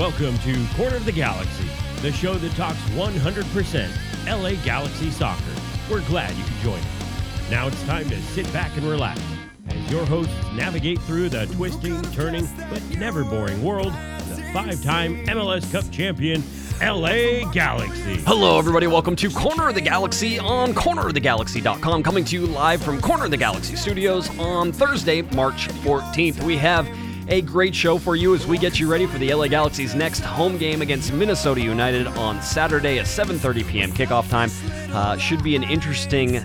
Welcome to Corner of the Galaxy, the show that talks 100% LA Galaxy soccer. We're glad you could join us. Now it's time to sit back and relax as your hosts navigate through the twisting, turning, but never boring world of the five time MLS Cup champion, LA Galaxy. Hello, everybody. Welcome to Corner of the Galaxy on cornerofthegalaxy.com, coming to you live from Corner of the Galaxy studios on Thursday, March 14th. We have a great show for you as we get you ready for the LA Galaxy's next home game against Minnesota United on Saturday at 7:30 p.m. kickoff time. Uh, should be an interesting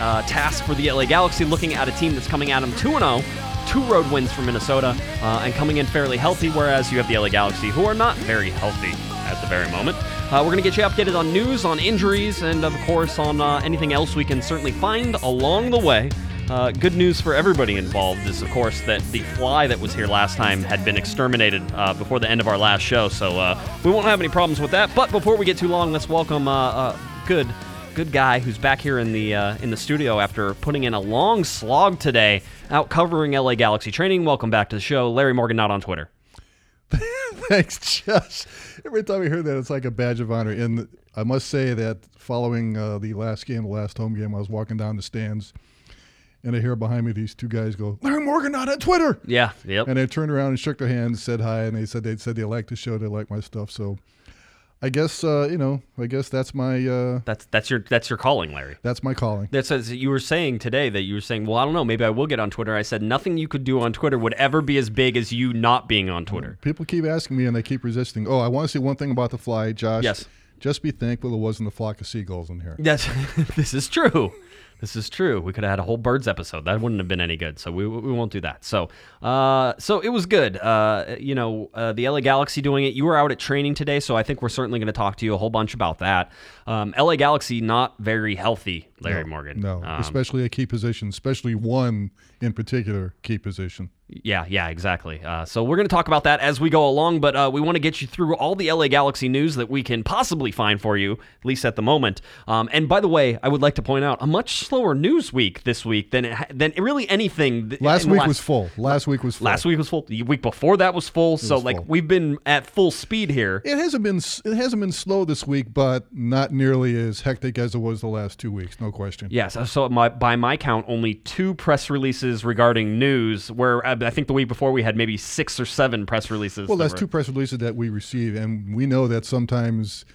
uh, task for the LA Galaxy, looking at a team that's coming at them 2 0 two road wins for Minnesota uh, and coming in fairly healthy, whereas you have the LA Galaxy, who are not very healthy at the very moment. Uh, we're going to get you updated on news, on injuries, and of course on uh, anything else we can certainly find along the way. Uh, good news for everybody involved is, of course, that the fly that was here last time had been exterminated uh, before the end of our last show, so uh, we won't have any problems with that. But before we get too long, let's welcome uh, uh, good, good guy who's back here in the uh, in the studio after putting in a long slog today, out covering LA Galaxy training. Welcome back to the show, Larry Morgan, not on Twitter. Thanks, Josh. Every time I hear that, it's like a badge of honor. And I must say that following the last game, the last home game, I was walking down the stands, and I hear behind me these two guys go, "Larry Morgan not on Twitter." Yeah, yep. And I turned around and shook their hands, said hi, and they said they said they liked the show, they like my stuff. So, I guess uh, you know, I guess that's my uh, That's that's your that's your calling, Larry. that's my calling. That's as you were saying today that you were saying, well, I don't know, maybe I will get on Twitter. I said nothing you could do on Twitter would ever be as big as you not being on Twitter. People keep asking me, and they keep resisting. Oh, I want to say one thing about the fly, Josh. Yes. Just be thankful it wasn't a flock of seagulls in here. That's this is true. This is true. We could have had a whole birds episode. That wouldn't have been any good. So we, we won't do that. So uh, so it was good. Uh, you know, uh, the LA Galaxy doing it. You were out at training today, so I think we're certainly going to talk to you a whole bunch about that. Um, LA Galaxy not very healthy, Larry Morgan. No, Um, especially a key position, especially one in particular key position. Yeah, yeah, exactly. Uh, so we're going to talk about that as we go along, but uh, we want to get you through all the LA Galaxy news that we can possibly find for you, at least at the moment. Um, and by the way, I would like to point out a much slower news week this week than it than really anything. th- Last week was full. Last week was full. Last week was full. The week before that was full. so was like full. we've been at full speed here. It hasn't been it hasn't been slow this week, but not nearly as hectic as it was the last two weeks. No question. Yes. so my, by my count, only two press releases regarding news. Where uh, I think the week before we had maybe six or seven press releases. Well, that that's were- two press releases that we receive, and we know that sometimes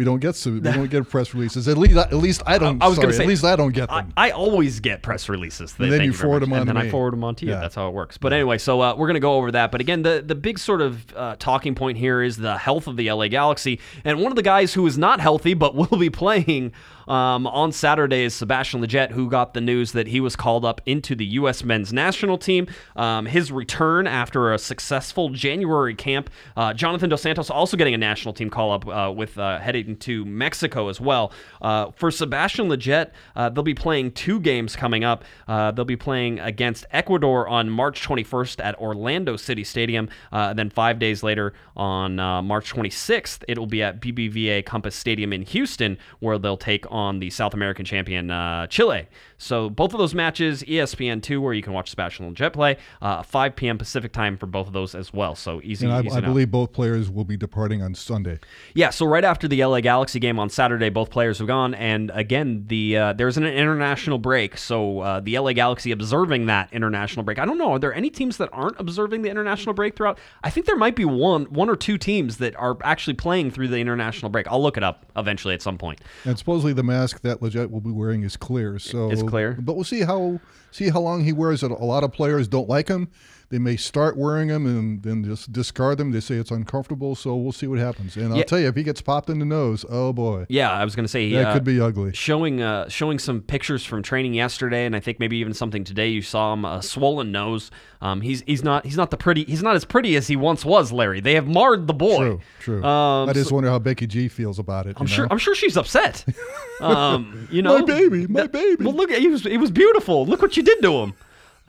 we don't get so we don't get press releases. At least at least I don't. I was gonna say, at least I don't get them. I always get press releases. And then Thank you forward them on and to then I forward them on to you. Yeah. That's how it works. But anyway, so uh, we're going to go over that. But again, the the big sort of uh, talking point here is the health of the LA Galaxy, and one of the guys who is not healthy but will be playing. Um, on Saturday is Sebastian Lletget, who got the news that he was called up into the U.S. men's national team. Um, his return after a successful January camp. Uh, Jonathan Dos Santos also getting a national team call up uh, with uh, heading to Mexico as well. Uh, for Sebastian Lletget, uh, they'll be playing two games coming up. Uh, they'll be playing against Ecuador on March 21st at Orlando City Stadium. Then five days later, on March 26th, it will be at BBVA Compass Stadium in Houston, where they'll take on the South American champion uh, Chile. So both of those matches, E ESPN2, where you can watch Sebastian Lletget play, uh, 5 p.m. Pacific time for both of those as well. So easy. and I, easy I believe both players will be departing on Sunday. Yeah, so right after the LA Galaxy game on Saturday, both players have gone, and again, the uh, there's an international break. So uh, the LA Galaxy observing that international break. I don't know. Are there any teams that aren't observing the international break throughout? I think there might be one, one or two teams that are actually playing through the international break. I'll look it up eventually at some point. And supposedly the mask that Lletget will be wearing is clear. So It's clear? But we'll see how see how long he wears it. A lot of players don't like him. They may start wearing them and then just discard them. They say it's uncomfortable. So we'll see what happens. And I'll Yeah. tell you, if he gets popped in the nose, oh boy, Yeah, I was going to say that uh, could be ugly. showing uh, showing some pictures from training yesterday, and I think maybe even something today. You saw him a swollen nose. Um, he's he's not he's not the pretty he's not as pretty as he once was, Larry. They have marred the boy. True, true. Um, I just wonder how Becky G feels about it. I'm sure. know? I'm sure she's upset. Um, you know, My baby, my baby. Well, look, he was. It was beautiful. Look what you did to him.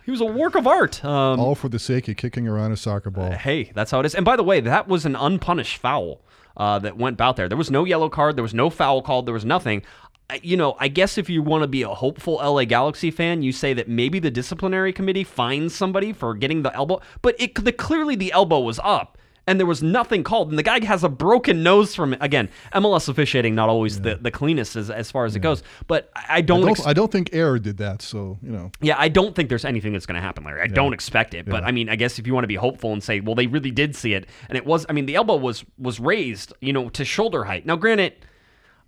He was a work of art. Um, All for the sake of kicking around a soccer ball. hey, that's how it is. And by the way, that was an unpunished foul uh, that went out there. There was no yellow card. There was no foul called. There was nothing. I- You know, I guess if you want to be a hopeful LA Galaxy fan, you say that maybe the disciplinary committee finds somebody for getting the elbow, but it the, clearly the elbow was up. And there was nothing called. And the guy has a broken nose from it. Again, MLS officiating not always the, the cleanest as, as far as it goes. But I don't. I don't, ex- I don't think Air did that. So you know, yeah, I don't think there's anything that's going to happen, Larry. I don't expect it, but I mean, I guess if you want to be hopeful and say, well, they really did see it, and it was, I mean, the elbow was was raised, you know, to shoulder height. Now, granted,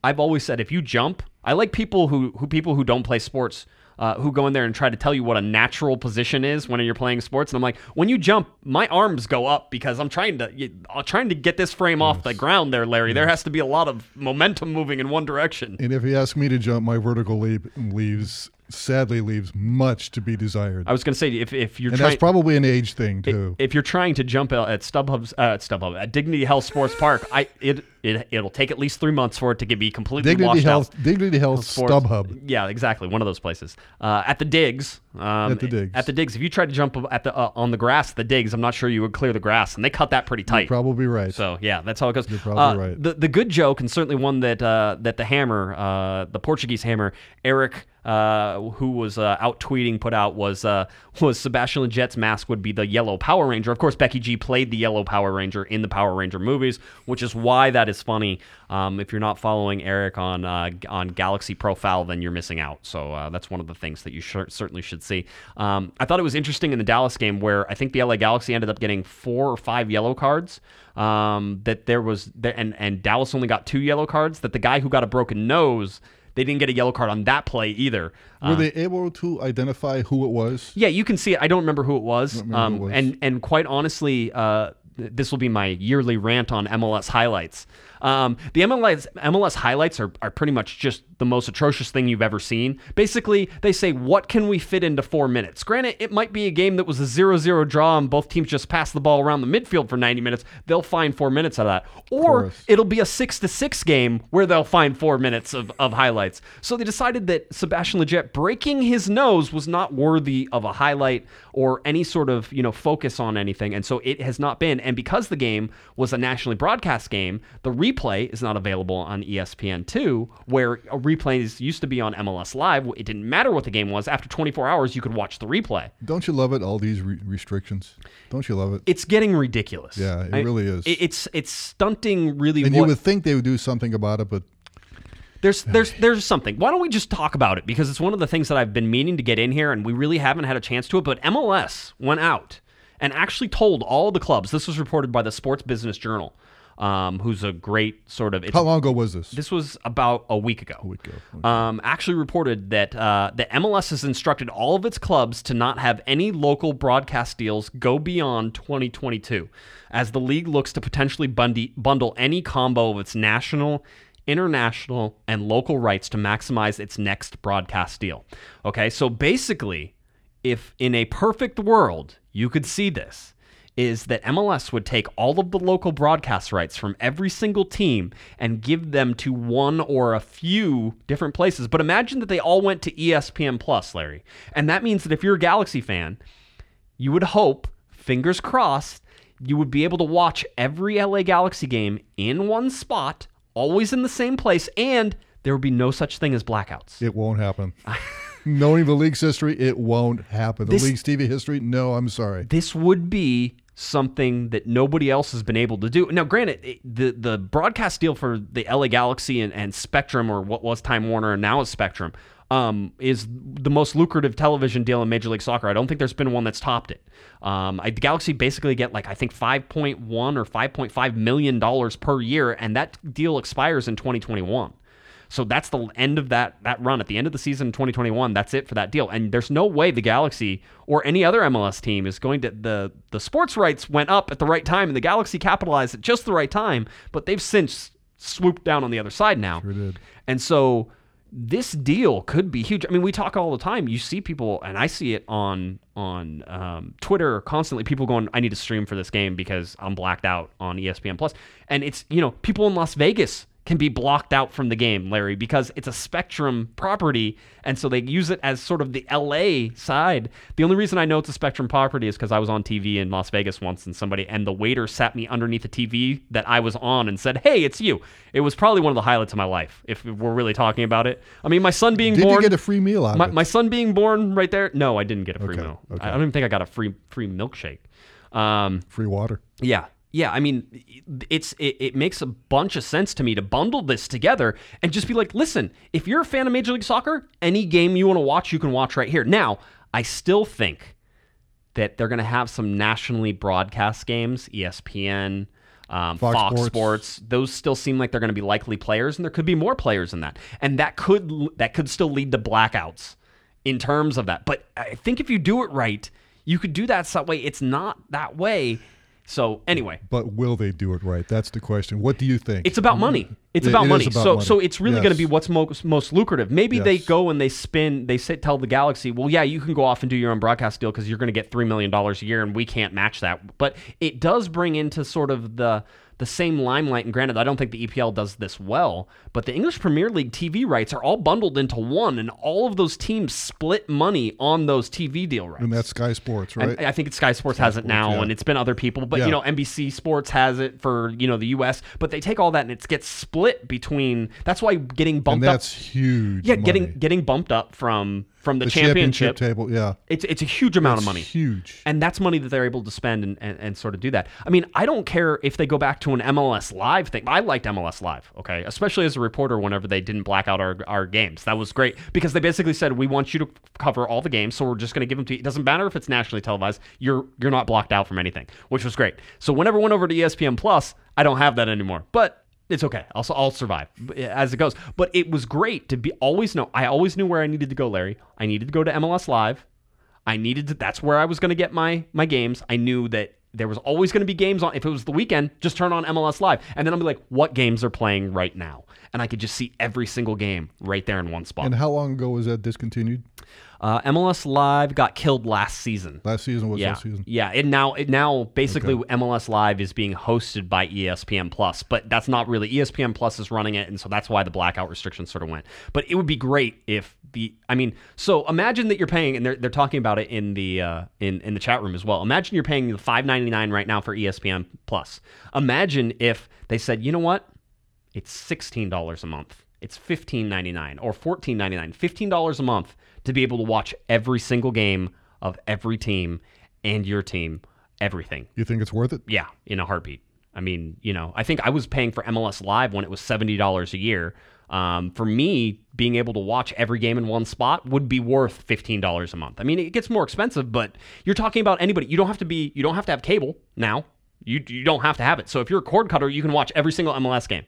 I've always said if you jump, I like people who who people who don't play sports. Uh, who go in there and try to tell you what a natural position is when you're playing sports, and I'm like, when you jump, my arms go up because I'm trying to, I'm trying to get this frame off the ground there, Larry. There has to be a lot of momentum moving in one direction. and if you ask me to jump, my vertical leap leaves sadly leaves much to be desired. I was going to say if if you're and trying, that's probably an age thing too. if you're trying to jump at StubHub's uh, at StubHub at Dignity Health Sports Park, I it, it it'll take at least three months for it to get be completely Dignity washed Health, out. Dignity Health Sports- StubHub. Yeah, exactly. One of those places. Uh, at the digs. Um, At the digs. At the digs. If you tried to jump at the uh, on the grass at the digs, I'm not sure you would clear the grass, and they cut that pretty tight. Probably right. So yeah, that's how it goes. You're probably Uh, right. The the good joke, and certainly one that uh, that the hammer, uh, the Portuguese hammer, Eric, uh, who was uh, out tweeting, put out was uh, was Sebastian Lletget's mask would be the yellow Power Ranger. Of course, Becky G played the yellow Power Ranger in the Power Ranger movies, which is why that is funny. Um, if you're not following Eric on uh, on Galaxy Profile, then you're missing out. So uh, that's one of the things that you sh- certainly should see. Um, I thought it was interesting in the Dallas game where I think the LA Galaxy ended up getting four or five yellow cards. Um, that there was and and Dallas only got two yellow cards. That the guy who got a broken nose, they didn't get a yellow card on that play either. Were Uh, they able to identify who it was? yeah, you can see it. I don't remember who it was. remember who Um, it was. And and quite honestly, uh, this will be my yearly rant on MLS highlights. Um, the MLS MLS highlights are, are pretty much just the most atrocious thing you've ever seen. Basically, they say, what can we fit into four minutes? Granted, it might be a game that was a 0-0 draw and both teams just pass the ball around the midfield for 90 minutes. They'll find four minutes out of that. Or course. it'll be a six to six game where they'll find four minutes of, of highlights. So they decided that Sebastian Lletget breaking his nose was not worthy of a highlight or any sort of you know focus on anything, and so it has not been. And because the game was a nationally broadcast game, the replay is not available on E ESPN two, where a replays used to be on MLS Live. It didn't matter what the game was. After 24 hours, you could watch the replay. Don't you love it? All these re- restrictions. Don't you love it? It's getting ridiculous. Yeah, it I- really is. It's it's stunting. Really, and what, you would think they would do something about it, but There's there's there's something. Why don't we just talk about it? Because it's one of the things that I've been meaning to get in here, and we really haven't had a chance to it. But MLS went out and actually told all the clubs. This was reported by the Sports Business Journal, um, who's a great sort of. It's, how long ago was this? this was about a week ago. A week ago, Um, actually reported that uh, the MLS has instructed all of its clubs to not have any local broadcast deals go beyond 2022, as the league looks to potentially bundle any combo of its national, international, and local rights to maximize its next broadcast deal. Okay, so basically, if in a perfect world you could see this, is that MLS would take all of the local broadcast rights from every single team and give them to one or a few different places. But imagine that they all went to ESPN Plus, Larry. And that means that if you're a Galaxy fan, you would hope, fingers crossed, you would be able to watch every LA Galaxy game in one spot, always in the same place, and there would be no such thing as blackouts. It won't happen. Knowing the league's history, it won't happen. The This- league's TV history, no, I'm sorry. this would be something that nobody else has been able to do. Now, granted, it- the the broadcast deal for the LA Galaxy and, and Spectrum, or what was Time Warner and now is Spectrum, um, is the most lucrative television deal in Major League Soccer. I don't think there's been one that's topped it. Um, I, the Galaxy basically get like I think 5.1 or 5.5 million dollars per year, and that deal expires in 2021. So that's the end of that that run. At the end of the season in 2021, that's it for that deal. And there's no way the Galaxy or any other MLS team is going to the the sports rights went up at the right time and the Galaxy capitalized at just the right time, but they've since swooped down on the other side now. Sure did. And so this deal could be huge. I mean, we talk all the time. You see people, and I see it on on um, Twitter constantly. People going, "I need to stream for this game because I'm blacked out on ESPN Plus." And it's you know people in Las Vegas can be blocked out from the game, Larry, because it's a Spectrum property, and so they use it as sort of the LA side. The only reason I know it's a Spectrum property is because I was on TV in Las Vegas once, and somebody and the waiter sat me underneath the TV that I was on and said, "Hey, it's you." It was probably one of the highlights of my life, if we're really talking about it. I mean, my son being Did born. Did you get a free meal out my, of it? my son being born right there. No, I didn't get a free Okay, meal. okay. I don't even think I got a free free milkshake. Um, free water. yeah, Yeah, I mean, it's it, it makes a bunch of sense to me to bundle this together and just be like, listen, if you're a fan of Major League Soccer, any game you want to watch, you can watch right here. Now, I still think that they're going to have some nationally broadcast games, ESPN, um, Fox Fox, Sports. Sports. Those still seem like they're going to be likely players, and there could be more players than that, and that could that could still lead to blackouts in terms of that. But I think if you do it right, you could do that some way. It's not that way. So anyway, But will they do it right? That's the question. What do you think? it's about money. It's It- about it money. about so money. so it's really going to be what's most most lucrative. Maybe they go and they spin. They say tell the Galaxy, well, yeah, you can go off and do your own broadcast deal because you're going to get three million dollars a year, and we can't match that. But it does bring into sort of the the same limelight. And granted, I don't think the EPL does this well, but the English Premier League TV rights are all bundled into one, and all of those teams split money on those TV deal rights. and that's Sky Sports, And right? I think it's Sky Sports has it now, yeah. and it's been other people, but Yeah. you know NBC Sports has it for you know the U.S. But they take all that and it gets split between. That's why getting and bumped up, that's huge. yeah, money. getting getting bumped up from from the, the championship. table. Yeah, It's it's a huge amount It's of money. Huge. And that's money that they're able to spend and, and, and sort of do that. I mean, I don't care if they go back to an MLS Live thing. I liked MLS Live, okay? Especially as a reporter whenever they didn't black out our, our games. That was great because they basically said, we want you to cover all the games, so we're just going to give them to you. It doesn't matter if it's nationally televised. You're you're not blocked out from anything, which was great. So whenever went over to ESPN Plus, I don't have that anymore. But it's okay. I'll, I'll survive as it goes. But it was great to be always know. I always knew where I needed to go, Larry. I needed to go to MLS Live. I needed to. That's where I was going to get my my games. I knew that there was always going to be games on. If it was the weekend, just turn on MLS Live, and then I'll be like, what games are playing right now, and I could just see every single game right there in one spot. and how long ago was that discontinued? Uh, MLS Live got killed last season. Last season was Yeah, last season. yeah. It now, it now basically MLS Live is being hosted by ESPN Plus, but that's not really ESPN Plus is running it, and so that's why the blackout restrictions sort of went. But it would be great if the, I mean, so imagine that you're paying, and they're, they're talking about it in the uh, in in the chat room as well. Imagine you're paying the five ninety nine right now for ESPN Plus. Imagine if they said, you know what, it's sixteen dollars a month. It's fifteen ninety nine or fourteen ninety nine. Fifteen dollars a month to be able to watch every single game of every team and your team, everything. You think it's worth it? Yeah, in a heartbeat. I mean, you know, I think I was paying for MLS Live when it was seventy dollars a year. Um, for me, being able to watch every game in one spot would be worth fifteen dollars a month. I mean, it gets more expensive, but you're talking about anybody. You don't have to be. You don't have to have cable now. You you don't have to have it. So if you're a cord cutter, you can watch every single MLS game.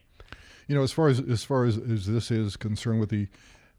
You know, as far as as far as, as this is concerned with the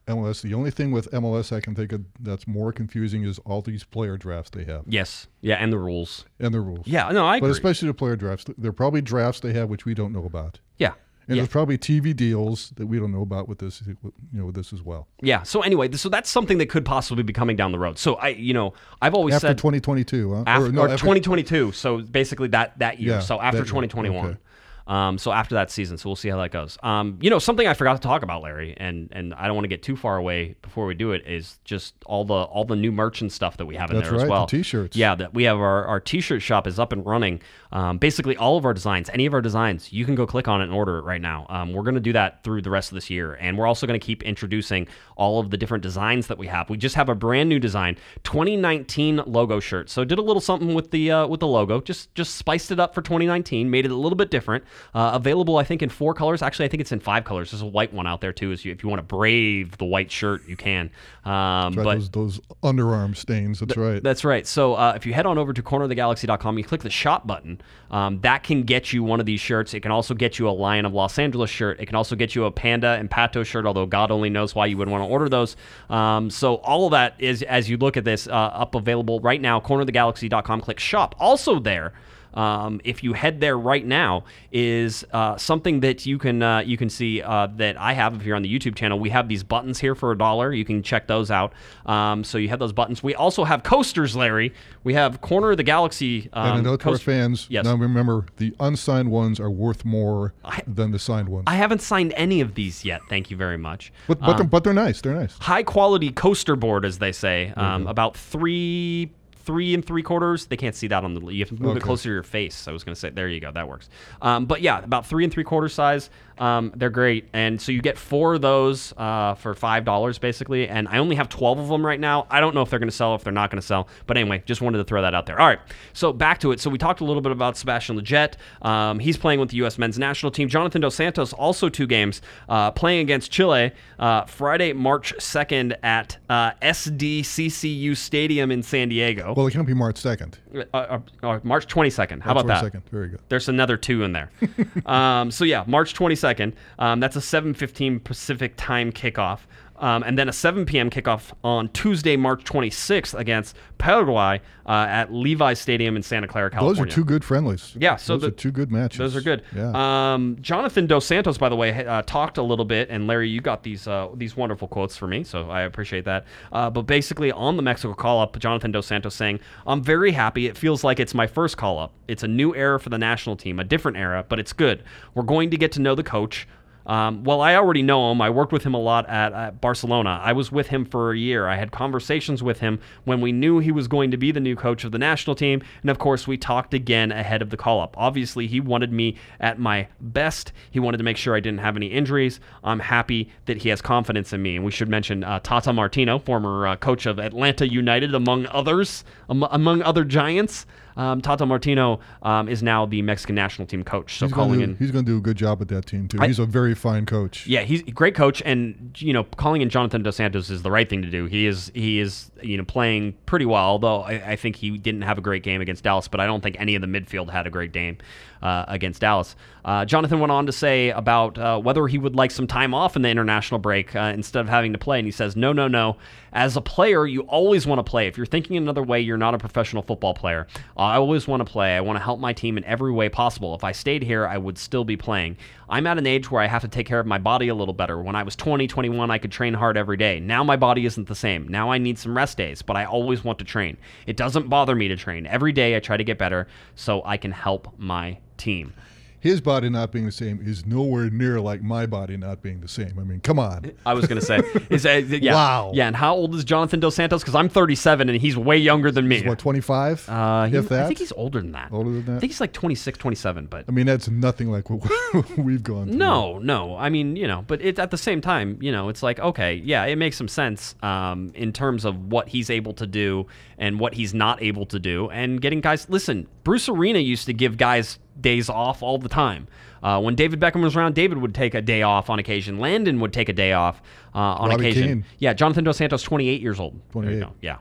MLS, the only thing with MLS I can think of that's more confusing is all these player drafts they have Yes. Yeah, and the rules. and the rules. Yeah, no, I But especially the player drafts, they're probably drafts they have which we don't know about, yeah. and Yeah. there's probably TV deals that we don't know about with this, you know, with this as well. Yeah. So anyway, so that's something that could possibly be coming down the road. So I, you know, I've always After said 2022, huh? after, or, no, or after- 2022. So basically that that year. Yeah, so after that 2021. Okay. Um, so after that season, so we'll see how that goes. Um, you know, something I forgot to talk about, Larry, and and I don't want to get too far away before we do it. Is just all the all the new merch and stuff that we have in That's there right, as the well. t-shirts. Yeah, that we have our our t-shirt shop is up and running. Um, basically, all of our designs, any of our designs, you can go click on it and order it right now. Um, we're going to do that through the rest of this year, and we're also going to keep introducing all of the different designs that we have. We just have a brand new design, 2019 logo shirt. So did a little something with the uh, with the logo, just just spiced it up for 2019, made it a little bit different. Uh, available, I think, in four colors. Actually, I think it's in five colors. There's a white one out there too. If you, if you want to brave the white shirt, you can. Um, Right, but those, those underarm stains. That's right. that's right. So uh, if you head on over to cornerofthegalaxy.com, you click the shop button. Um, that can get you one of these shirts. It can also get you a Lion of Los Angeles shirt. It can also get you a Panda and Pato shirt, although God only knows why you would want to order those. Um, so all of that is, as you look at this, uh, up available right now, cornerofthegalaxy.com. Click shop. Also there. Um, if you head there right now, is uh, something that you can uh, you can see uh, that I have. If you're on the YouTube channel, we have these buttons here for a dollar. You can check those out. Um, so you have those buttons. We also have coasters, Larry. We have Corner of the Galaxy. Um, and a note to our fans. Yes. Now remember, the unsigned ones are worth more than the signed ones. I haven't signed any of these yet. Thank you very much. but but, they're, but they're nice. They're nice. high quality coaster board, as they say. Um, about three three and three quarters. They can't see that on the. You have to move it closer to your face. I was going to say, there you go, that works. Um, but yeah, about three and three quarter size. Um, they're great, and so you get four of those uh, for five dollars basically. And I only have twelve of them right now. I don't know if they're going to sell, if they're not going to sell. But anyway, just wanted to throw that out there. All right, so back to it. So we talked a little bit about Sebastian Lletget. Um, he's playing with the U.S. men's national team. Jonathan Dos Santos also two games uh, playing against Chile uh, Friday, March second at uh, SDCCU Stadium in San Diego. Well, it can't be March 2nd. Uh, uh, uh, March 22nd. How about that? 22nd. Very good. There's another two in there. um, so yeah, March 22nd. Um, that's a 7:15 Pacific time kickoff, um, and then a 7 p.m. kickoff on Tuesday, March 26th against Paraguay uh, at Levi Stadium in Santa Clara, California. Those are two good friendlies. Yeah, so those the- are two good matches. Those are good. Yeah. Um, Jonathan Dos Santos, by the way, uh, talked a little bit, and Larry, you got these uh, these wonderful quotes for me, so I appreciate that. Uh, but basically, on the Mexico call up, Jonathan Dos Santos saying, "I'm very happy. It feels like it's my first call up. It's a new era for the national team, a different era, but it's good. We're going to get to know the coach." Um, well, I already know him. I worked with him a lot at, at Barcelona. I was with him for a year. I had conversations with him when we knew he was going to be the new coach of the national team. And of course, we talked again ahead of the call up. Obviously, he wanted me at my best. He wanted to make sure I didn't have any injuries. I'm happy that he has confidence in me. And we should mention uh, Tata Martino, former uh, coach of Atlanta United, among others, am- among other giants. Um, Tata Martino um, is now the Mexican national team coach. So he's calling going in. to he's going to do a good job with that team too. I- he's a very fine coach. Yeah, he's a great coach, and you know, calling in Jonathan Dos Santos is the right thing to do. He is he is you know playing pretty well, although I, I think he didn't have a great game against Dallas, but I don't think any of the midfield had a great game uh, against Dallas. Uh, Jonathan went on to say about uh, whether he would like some time off in the international break uh, instead of having to play, and he says, "No, no, no. As a player, you always want to play. If you're thinking another way, you're not a professional football player. I always want to play. I want to help my team in every way possible. If I stayed here, I would still be playing. I'm at an age where I have to take care of my body a little better. When I was 20, 21, I could train hard every day. Now my body isn't the same. Now I need some rest days, but I always want to train. It doesn't bother me to train. Every day I try to get better so I can help my team. His body not being the same is nowhere near like my body not being the same. I mean, come on. I was going to say, is uh, yeah, Wow. yeah. And how old is Jonathan Dos Santos? Because I'm 37 and he's way younger than me. What 25? Uh, if that. I think he's older than that. Older than that? I think he's like 26, 27, but I mean, that's nothing like what we've gone through. No, no. I mean, you know, but it, at the same time, you know, it's like, okay, yeah, it makes some sense um, in terms of what he's able to do and what he's not able to do. And getting guys, listen, Bruce Arena used to give guys days off all the time. Uh, when David Beckham was around, David would take a day off on occasion. Landon would take a day off uh, on Robbie occasion. Keane. Yeah, Jonathan Dos Santos, 28 years old. 28. go. Yeah.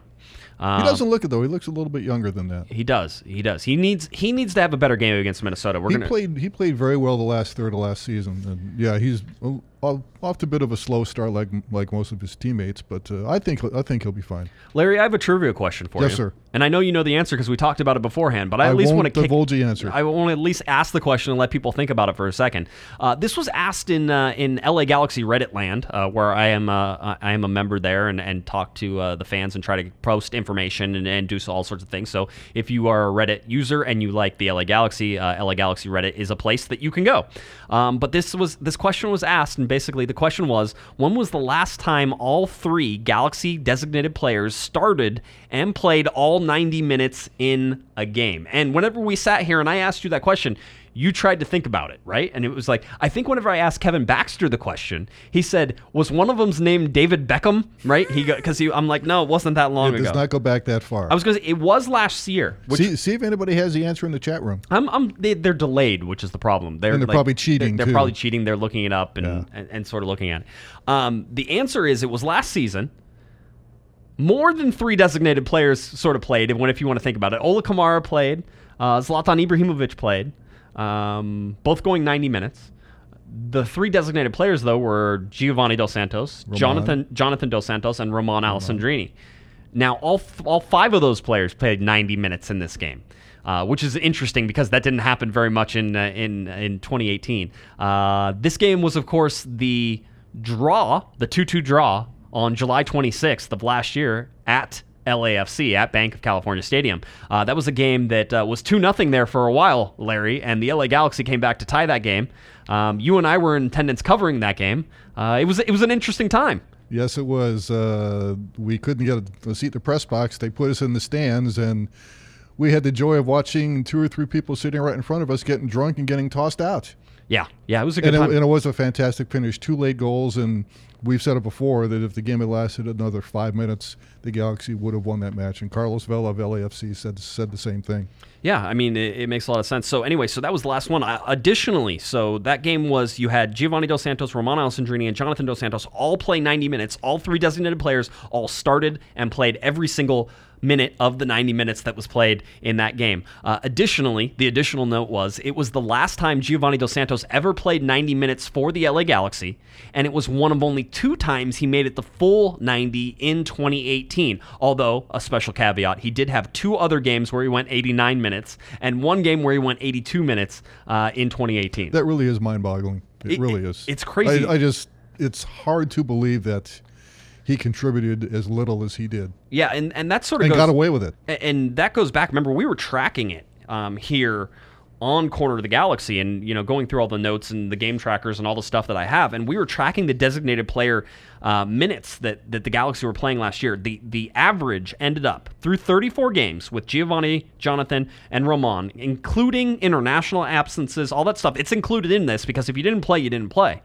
He Um, doesn't look it though. He looks a little bit younger than that. He does. He does. He needs. He needs to have a better game against Minnesota. We're He gonna. played. He played very well the last third of last season. And yeah, he's uh, off to a bit of a slow start, like like most of his teammates. But uh, I think I think he'll be fine. Larry, I have a trivia question for you. Yes, sir. And I know you know the answer because we talked about it beforehand, but I at least want to kick, divulge the answer. I want to at least ask the question and let people think about it for a second. Uh, this was asked in uh, in LA Galaxy Reddit land, uh, where I am uh, I am a member there and, and talk to uh, the fans and try to post information and, and do all sorts of things. So if you are a Reddit user and you like the LA Galaxy, uh, LA Galaxy Reddit is a place that you can go. Um, but this was this question was asked, and basically the question was, when was the last time all three Galaxy designated players started and played all 90 minutes in a game? And whenever we sat here and I asked you that question, you tried to think about it, right? And it was like, I think whenever I asked Kevin Baxter the question, he said, was one of them's named David Beckham, right? He because he, I'm like, no, it wasn't that long It ago. does not go back that far. I was going to say, it was last year. Which see, see if anybody has the answer in the chat room. I'm, I'm they, they're delayed, which is the problem. They're And they're probably cheating, They're, they're probably cheating. They're looking it up and, Yeah. and, and sort of looking at it. Um, the answer is it was last season. More than three designated players sort of played. If you want to think about it, Ola Kamara played, uh, Zlatan Ibrahimovic played, um, both going 90 minutes. The three designated players though were Giovanni Dos Santos, Roman. Jonathan Jonathan Dos Santos, and Ramon Alessandrini. Now, all, f- all five of those players played 90 minutes in this game, uh, which is interesting because that didn't happen very much in, uh, in, in 2018. Uh, this game was, of course, the draw, the 2 2 draw on July 26th of last year at LAFC at Bank of California Stadium. Uh, that was a game that uh, was 2 0 there for a while, Larry, and the LA Galaxy came back to tie that game. Um, you and I were in attendance covering that game. Uh, it was it was an interesting time. Yes, it was. Uh, we couldn't get a, a seat in the press box. They put us in the stands, and we had the joy of watching two or three people sitting right in front of us getting drunk and getting tossed out. Yeah, yeah, it was a good And it, time. and it was a fantastic finish. Two late goals, and we've said it before that if the game had lasted another five minutes, the Galaxy would have won that match. And Carlos Vela of LAFC said said the same thing. Yeah, I mean, it, it makes a lot of sense. So, anyway, so that was the last one. I, additionally, so that game was you had Giovanni Dos Santos, Roman Alessandrini, and Jonathan Dos Santos all play 90 minutes. All three designated players all started and played every single minute of the 90 minutes that was played in that game. Uh, additionally, the additional note was it was the last time Giovanni Dos Santos ever played 90 minutes for the LA Galaxy, and it was one of only two times he made it the full 90 in 2018. Although, a special caveat, he did have two other games where he went 89 minutes and one game where he went 82 minutes uh, in 2018. That really is mind-boggling. It, It- really is. it's crazy. I, I just, it's hard to believe that he contributed as little as he did yeah, and, and that sort of and goes. got away with it. And that goes back. Remember, we were tracking it um, here on Corner of the Galaxy, and you know, going through all the notes and the game trackers and all the stuff that I have, and we were tracking the designated player uh, minutes that that the Galaxy were playing last year. The the average ended up through 34 games with Giovanni, Jonathan, and Roman, including international absences, all that stuff. It's included in this because if you didn't play, you didn't play.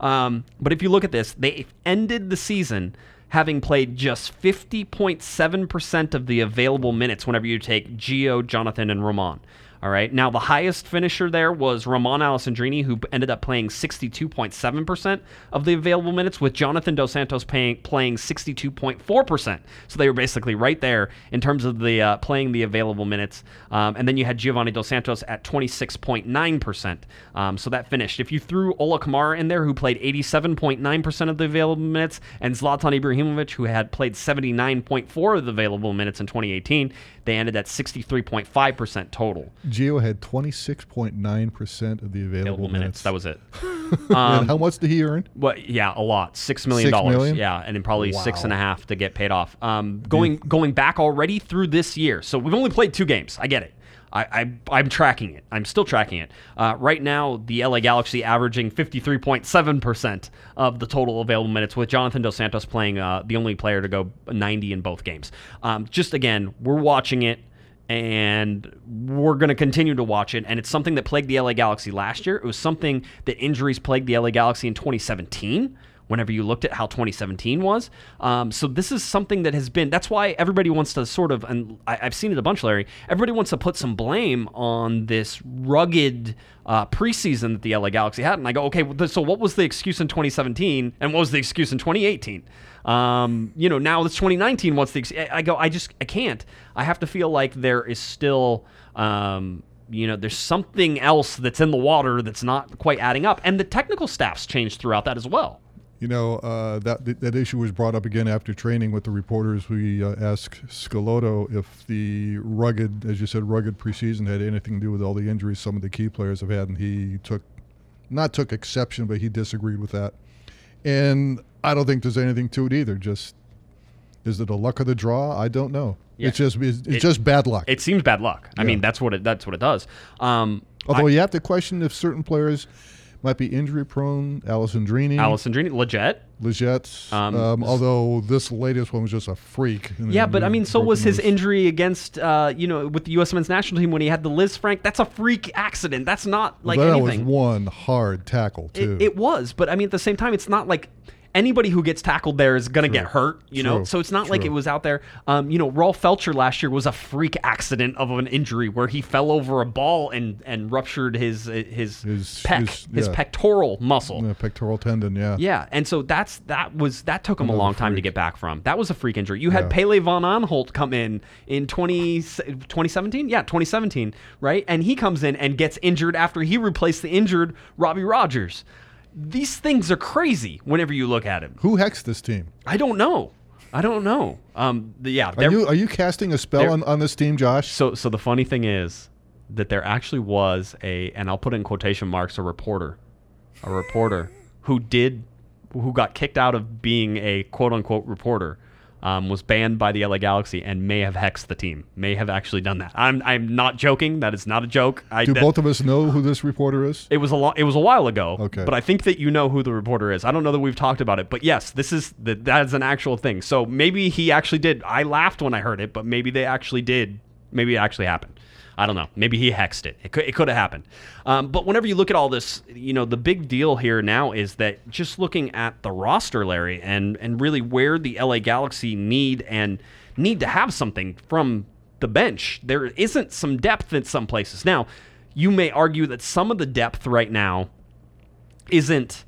Um, but if you look at this, they ended the season having played just 50.7% of the available minutes whenever you take Gio, Jonathan, and Roman. All right. Now, the highest finisher there was Ramon Alessandrini, who ended up playing 62.7% of the available minutes, with Jonathan Dos Santos playing 62.4%. So they were basically right there in terms of the uh, playing the available minutes. Um, and then you had Giovanni Dos Santos at 26.9%. Um, so that finished. If you threw Ola Kamara in there, who played 87.9% of the available minutes, and Zlatan Ibrahimovic, who had played 79.4 of the available minutes in 2018, they ended at 63.5% total Gio had 26.9% of the available, available minutes. That was it. and how much did he earn? Well, yeah, a lot. Six million Six dollars. million? Yeah, and then probably six Wow. and a half to get paid off. Um, going going back already through this year. So we've only played two games. I get it. I, I I'm tracking it. I'm still tracking it. Uh, right now, the LA Galaxy averaging 53.7 percent of the total available minutes, with Jonathan Dos Santos playing uh, the only player to go 90 in both games. Um, just again, we're watching it and we're going to continue to watch it. And it's something that plagued the LA Galaxy last year. It was something that injuries plagued the LA Galaxy in 2017. Whenever you looked at how 2017 was, um, so this is something that has been. That's why everybody wants to sort of, and I, I've seen it a bunch, Larry. Everybody wants to put some blame on this rugged uh, preseason that the LA Galaxy had, and I go, okay, so what was the excuse in 2017, and what was the excuse in 2018? Um, you know, now it's 2019. What's the? Ex- I go, I just, I can't. I have to feel like there is still, um, you know, there's something else that's in the water that's not quite adding up, and the technical staff's changed throughout that as well. You know, uh, that that issue was brought up again after training with the reporters. We uh, asked Schelotto if the rugged, as you said, rugged preseason had anything to do with all the injuries some of the key players have had, and he took, not took exception, but he disagreed with that. And I don't think there's anything to it either. Just is it a luck of the draw? I don't know. Yeah. It's just it's, It- just bad luck. It seems bad luck. I mean, that's what it that's what it does. Um, Although you have to question if certain players might be injury prone. Alessandrini, Alessandrini, legit. Lletget. Um, Um, although this latest one was just a freak. Yeah, but I mean, so was his injury against, uh, you know, with the U.S. men's national team when he had the Lisfranc. That's a freak accident. That's not like that anything. was one hard tackle too. It, it was, but I mean, at the same time, it's not like anybody who gets tackled there is going to get hurt, you know? So it's not like it was out there. Um, you know, Rolf Feltscher last year was a freak accident of an injury where he fell over a ball and, and ruptured his his, His- pec, his- his, pectoral muscle. Yeah, pectoral tendon. Yeah. Yeah, and so that's that was that took him a Another long time to get back from. That was a freak injury. You had Yeah. Pele van Anholt come in in 20, 2017? Yeah, 2017, right? And he comes in and gets injured after he replaced the injured Robbie Rogers. These things are crazy whenever you look at him. Who hexed this team? I don't know. I don't know. Um, the, yeah, Are you are you casting a spell on, on this team, Josh? so so the funny thing is that there actually was a and I'll put it in quotation marks a reporter, a reporter who did who got kicked out of being a quote unquote reporter um, was banned by the LA Galaxy and may have hexed the team. May have actually done that. I'm I'm not joking. That is not a joke. I, Do that- both of us know who this reporter is? it was a lo- it was a while ago. Okay. But I think that you know who the reporter is. I don't know that we've talked about it, but yes, this is that that is an actual thing. So maybe he actually did. I laughed when I heard it, but maybe they actually did. Maybe it actually happened. I don't know. Maybe he hexed it. It could, it could have happened. Um, but whenever you look at all this, you know, the big deal here now is that just looking at the roster, Larry, and and really where the LA Galaxy need and need to have something from the bench. There isn't some depth in some places. Now, you may argue that some of the depth right now isn't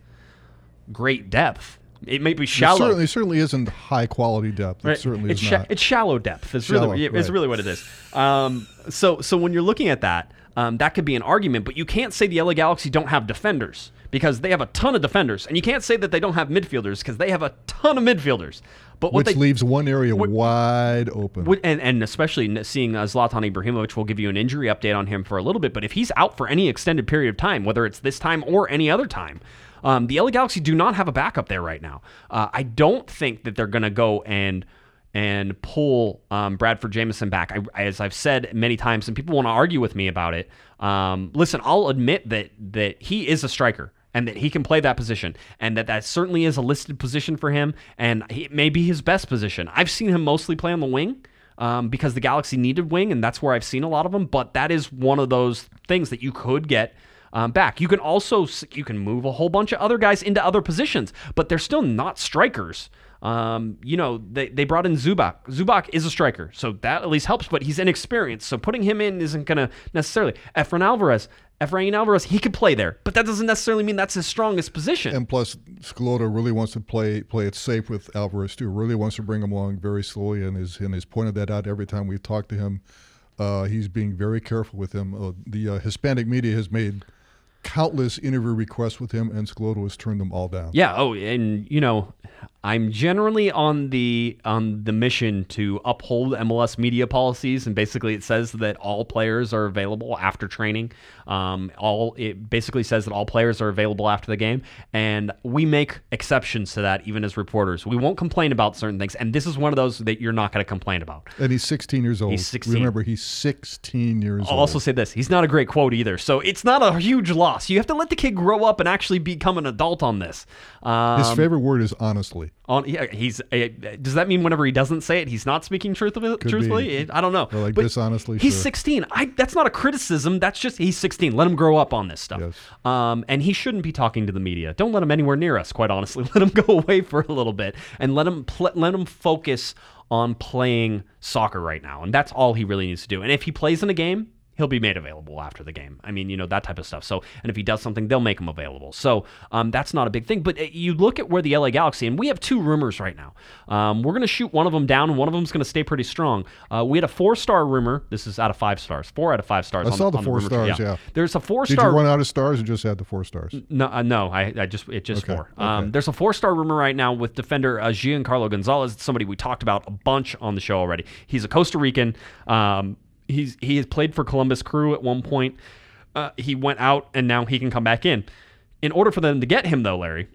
great depth. It may be It shallow. certainly, it certainly isn't high quality depth. It Right. certainly it's is not. It's shallow depth. It's Shallow, really it's right. really what it is. Um, so so when you're looking at that, um, that could be an argument, but you can't say the LA Galaxy don't have defenders because they have a ton of defenders, and you can't say that they don't have midfielders because they have a ton of midfielders. But what which they leaves one area wide open. and, and especially seeing uh, Zlatan Ibrahimovic, we'll give you an injury update on him for a little bit. But if he's out for any extended period of time, whether it's this time or any other time, um, the LA Galaxy do not have a backup there right now. Uh, I don't think that they're going to go and and pull um, Bradford Jamieson back. I, as I've said many times, and people want to argue with me about it. Um, listen, I'll admit that that he is a striker and that he can play that position, and that that certainly is a listed position for him, and it may be his best position. I've seen him mostly play on the wing um, because the Galaxy needed wing, and that's where I've seen a lot of them. But that is one of those things that you could get um, back. You can also you can move a whole bunch of other guys into other positions, but they're still not strikers. Um, you know, they, they brought in Zubak. Zubak is a striker, so that at least helps, but he's inexperienced. So putting him in isn't going to necessarily. Efrain Alvarez, Efrain Alvarez, he could play there, but that doesn't necessarily mean that's his strongest position. and plus, Schelotto really wants to play play it safe with Alvarez too. Really wants to bring him along very slowly, and is and has pointed that out every time we've talked to him. Uh, he's being very careful with him. Uh, the uh, Hispanic media has made countless interview requests with him, and Schelotto has turned them all down. Yeah. Oh, and you know, I'm generally on the on the mission to uphold MLS media policies, and basically it says that all players are available after training. Um, all it basically says that all players are available after the game, and we make exceptions to that even as reporters. We won't complain about certain things, and this is one of those that you're not going to complain about. And he's 16 years old. He's 16. Remember, he's 16 years I'll old. also say this: he's not a great quote either, so it's not a huge loss. You have to let the kid grow up and actually become an adult on this. Um, His favorite word is honestly. On yeah, he's uh, does that mean whenever he doesn't say it, he's not speaking truthfully? truthfully, be. I don't know. Or like But dishonestly, he's sure. 16. I that's not a criticism. That's just he's 16. Let him grow up on this stuff. Yes. Um, and he shouldn't be talking to the media. Don't let him anywhere near us. Quite honestly, let him go away for a little bit and let him pl- let him focus on playing soccer right now. And that's all he really needs to do. And if he plays in a game. He'll be made available after the game. I mean, you know that type of stuff. So, and if he does something, they'll make him available. So, um, that's not a big thing. But uh, you look at where the LA Galaxy, and we have two rumors right now. Um, we're going to shoot one of them down, and one of them's going to stay pretty strong. Uh, we had a four-star rumor. This is out of five stars. Four out of five stars. I on saw the on four stars, yeah. There's a four-star. Did you run out of stars or just had the four stars? No, uh, no, I, I just it just Okay, four. Um, okay. there's a four-star rumor right now with defender uh, Giancarlo Gonzalez, It's somebody we talked about a bunch on the show already. He's a Costa Rican. Um, he's he has played for Columbus Crew at one point. Uh, he went out and now he can come back in. In order for them to get him though, Larry,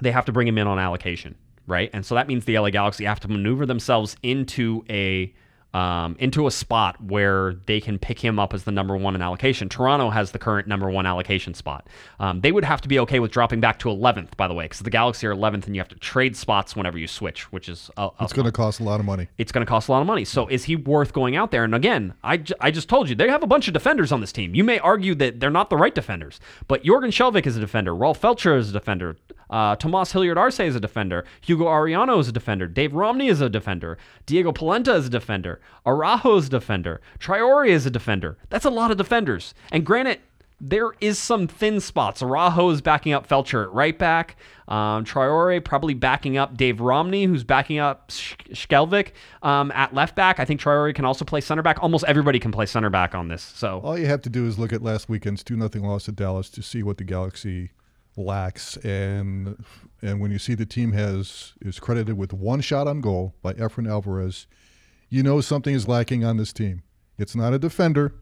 they have to bring him in on allocation, right? And so that means the LA Galaxy have to maneuver themselves into a um, into a spot where they can pick him up as the number one in allocation. Toronto has the current number one allocation spot. Um, they would have to be okay with dropping back to 11th, by the way, because the Galaxy are 11th, and you have to trade spots whenever you switch, which is a, a It's going to cost a lot of money. it's going to cost a lot of money. So is he worth going out there? And again, I, j- I just told you, they have a bunch of defenders on this team. You may argue that they're not the right defenders, but Jorgen Skjelvik is a defender. Rolf Feltscher is a defender. Uh, Tomas Hilliard Arce is a defender. Hugo Arellano is a defender. Dave Romney is a defender. Diego Polenta is a defender. Araujo is a defender. Traore is a defender. That's a lot of defenders. And granted, there is some thin spots. Araujo is backing up Feltscher at right back. Um, probably backing up Dave Romney, who's backing up Sh- Skjelvik um, at left back. I think Traore can also play center back. Almost everybody can play center back on this. So All you have to do is look at last weekend's two nothing loss to Dallas to see what the Galaxy lacks, and and when you see the team has is credited with one shot on goal by Efrain Alvarez, you know something is lacking on this team. It's not a defender,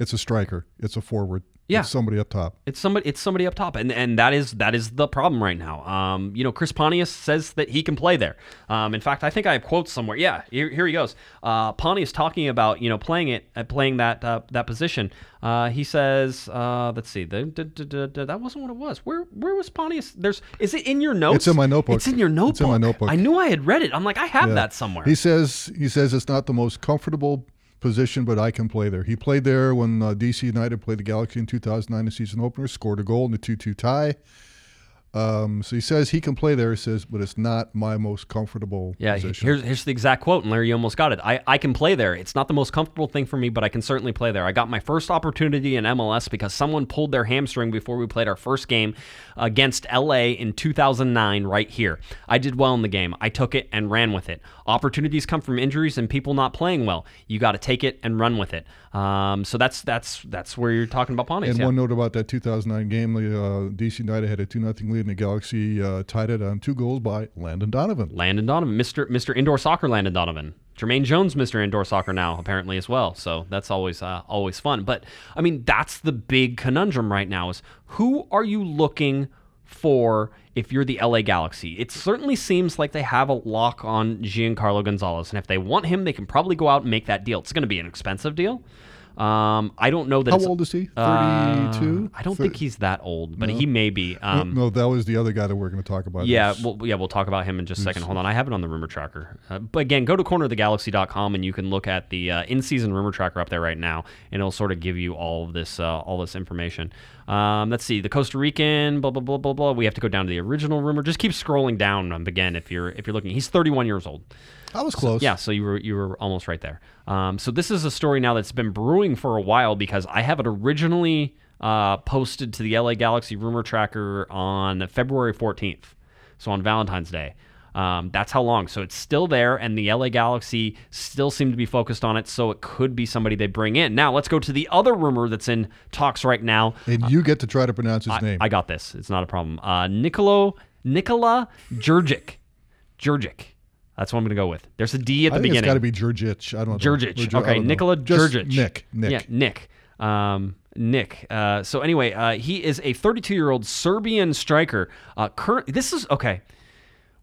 It's a striker. It's a forward. Yeah. It's somebody up top. It's somebody. It's somebody up top, and and that is that is the problem right now. Um, you know, Chris Pontius says that he can play there. Um, in fact, I think I have quotes somewhere. Yeah, here, here he goes. Uh, Pontius talking about you know playing it, uh, playing that uh, that position. Uh, he says, uh, let's see, the, the, the, the- that wasn't what it was. Where where was Pontius? There's is it in your notes? It's in my notebook. It's in your notebook. It's in my notebook. I knew I had read it. I'm like, I have Yeah. that somewhere. He says he says it's not the most comfortable position, but I can play there. He played there when uh, DC United played the Galaxy in 2009, the season opener, scored a goal in the 2-2 tie. Um, so he says he can play there. He says, but it's not my most comfortable Yeah, position. here's here's the exact quote, and Larry, you almost got it. I, I can play there. It's not the most comfortable thing for me, but I can certainly play there. I got my first opportunity in MLS because someone pulled their hamstring before we played our first game against LA in 2009 right here. I did well in the game. I took it and ran with it. Opportunities come from injuries and people not playing well. You got to take it and run with it. Um, so that's that's that's where you're talking about Pontius. And yeah. one note about that 2009 game, the uh, DC United had a 2 0 lead, and the Galaxy uh, tied it on two goals by Landon Donovan. Landon Donovan, Mr. Mr. Indoor Soccer Landon Donovan. Jermaine Jones, Mr. Indoor Soccer now apparently as well. So that's always uh, always fun. But I mean, that's the big conundrum right now: is who are you looking for if you're the LA Galaxy? It certainly seems like they have a lock on Giancarlo Gonzalez, and if they want him, they can probably go out and make that deal. It's going to be an expensive deal. Um, I don't know that. How old is he? Uh, 32? I don't Thir- think he's that old, but he may be. Um, no, that was the other guy that we're going to talk about. yeah, well, yeah, we'll talk about him in just a second. Hold on, I have it on the rumor tracker. Uh, but again, go to cornerofthegalaxy.com and you can look at the uh, in-season rumor tracker up there right now, and it'll sort of give you all of this, uh, all this information. Um, let's see, the Costa Rican, blah blah blah blah blah. We have to go down to the original rumor. Just keep scrolling down um, again if you're if you're looking. He's 31 years old. I was close. Yeah, so you were you were almost right there. Um, so this is a story now that's been brewing for a while because I have it originally uh, posted to the LA Galaxy rumor tracker on February 14th, so on Valentine's Day. Um, that's how long. So it's still there, and the LA Galaxy still seem to be focused on it. So it could be somebody they bring in. Now let's go to the other rumor that's in talks right now. And you get to try to pronounce his name. I got this. It's not a problem. Uh, Nicolo Nicola Jurgic. Jurgic. That's what I'm going to go with. There's a D at the I think beginning. it's got to be Jurjic. I don't know. Jurjic. Or Jur- I Okay. Nikola Jurjic. Nick. Nick. Yeah, Nick. Um, Nick. Uh, so anyway, uh, he is a 32 year old Serbian striker. Uh, current. This is okay.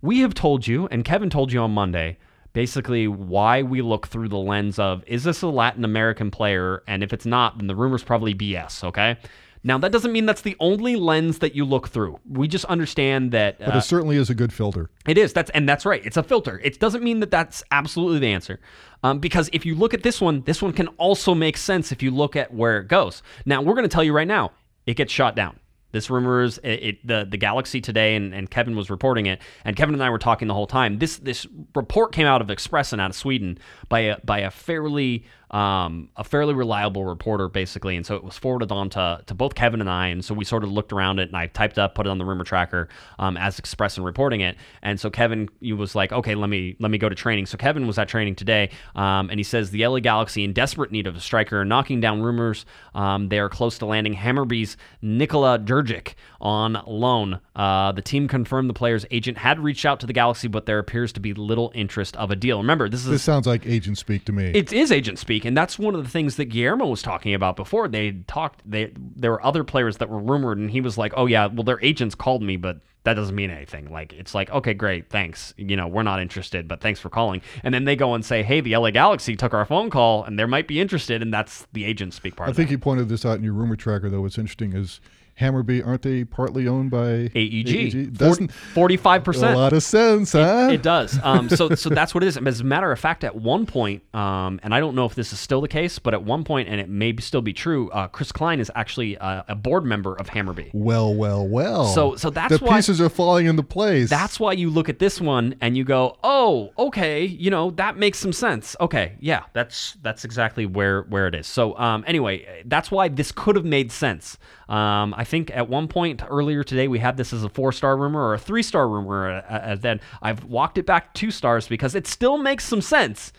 We have told you, and Kevin told you on Monday, basically why we look through the lens of is this a Latin American player, and if it's not, then the rumor's probably BS. Okay. Now that doesn't mean that's the only lens that you look through. We just understand that But uh, it certainly is a good filter. it is. That's and that's right. It's a filter. It doesn't mean that that's absolutely the answer, um, because if you look at this one, this one can also make sense if you look at where it goes. Now we're going to tell you right now, it gets shot down. This rumor is it, it the the Galaxy today, and, and Kevin was reporting it, and Kevin and I were talking the whole time. This this report came out of Expressen out of Sweden by a by a fairly um, a fairly reliable reporter, basically, and so it was forwarded on to, to both Kevin and I, and so we sort of looked around it, and I typed up, put it on the rumor tracker um, as Expressen reporting it, and so Kevin, you was like, okay, let me let me go to training. So Kevin was at training today, um, and he says the LA Galaxy in desperate need of a striker, knocking down rumors. Um, they are close to landing Hammarby's Nikola Jurgic on loan. Uh, the team confirmed the player's agent had reached out to the Galaxy, but there appears to be little interest of a deal. Remember, this is This sounds like agent speak to me. it is agent speak, and that's one of the things that Guillermo was talking about before. They talked. They there were other players that were rumored, and he was like, "Oh yeah, well their agents called me, but that doesn't mean anything. Like it's like, okay, great, thanks. You know, we're not interested, but thanks for calling." And then they go and say, "Hey, the LA Galaxy took our phone call, and they might be interested," and that's the agent speak part. I think it. you pointed this out in your rumor tracker, though. What's interesting is Hammarby, aren't they partly owned by AEG, Doesn't forty-five a lot of sense, huh? It does. Um, so, so that's what it is. As a matter of fact, at one point, um, and I don't know if this is still the case, but at one point, and it may still be true, uh, Chris Klein is actually uh, a board member of Hammarby. well, well, well. So- so that's the why- pieces are falling into place. That's why you look at this one and you go, "Oh, okay, you know that makes some sense." Okay, yeah, that's that's exactly where where it is. So, um, anyway, that's why this could have made sense. Um, I think at one point earlier today we had this as a four star rumor or a three star rumor. Uh, uh, then I've walked it back to two stars because it still makes some sense.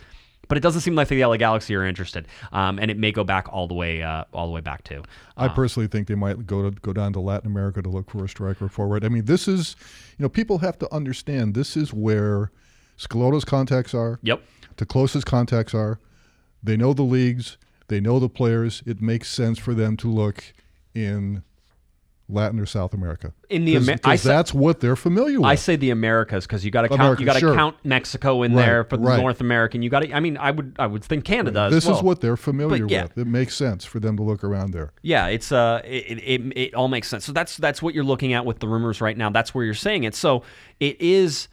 But it doesn't seem like the LA Galaxy are interested, um, and it may go back all the way, uh, all the way back to. I personally think they might go to go down to Latin America to look for a striker forward. I mean, this is, you know, people have to understand this is where Schelotto's contacts are. Yep. The closest contacts are. They know the leagues. They know the players. It makes sense for them to look in Latin or South America. In the Amer- I because that's what they're familiar with. I say the Americas because you got to count. Americas, you got to sure. count Mexico in Right, there for the right. North American. You got to. I mean, I would. I would think Canada. as this well. is what they're familiar yeah. with. It makes sense for them to look around there. Yeah, it's uh, it, it it all makes sense. So that's that's what you're looking at with the rumors right now. That's where you're saying it. So it is,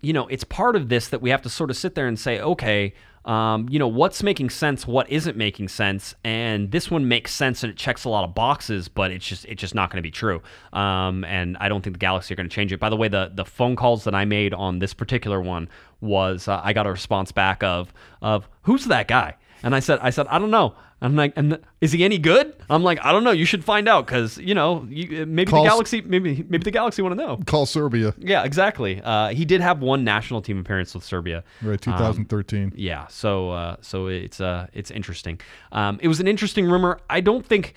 you know, it's part of this that we have to sort of sit there and say, okay, um, you know, what's making sense, what isn't making sense, and this one makes sense and it checks a lot of boxes, but it's just it's just not going to be true. Um, and I don't think the Galaxy are going to change it. By the way, the the phone calls that I made on this particular one was uh, I got a response back of of who's that guy. And I said, I said, I don't know. I'm like, and is he any good? I'm like, I don't know. You should find out because you know, you, maybe Calls- the galaxy, maybe maybe the galaxy want to know. Call Serbia, Yeah, exactly. Uh, he did have one national team appearance with Serbia. right? 2013. Yeah, so uh, so it's uh, it's interesting. Um, it was an interesting rumor. I don't think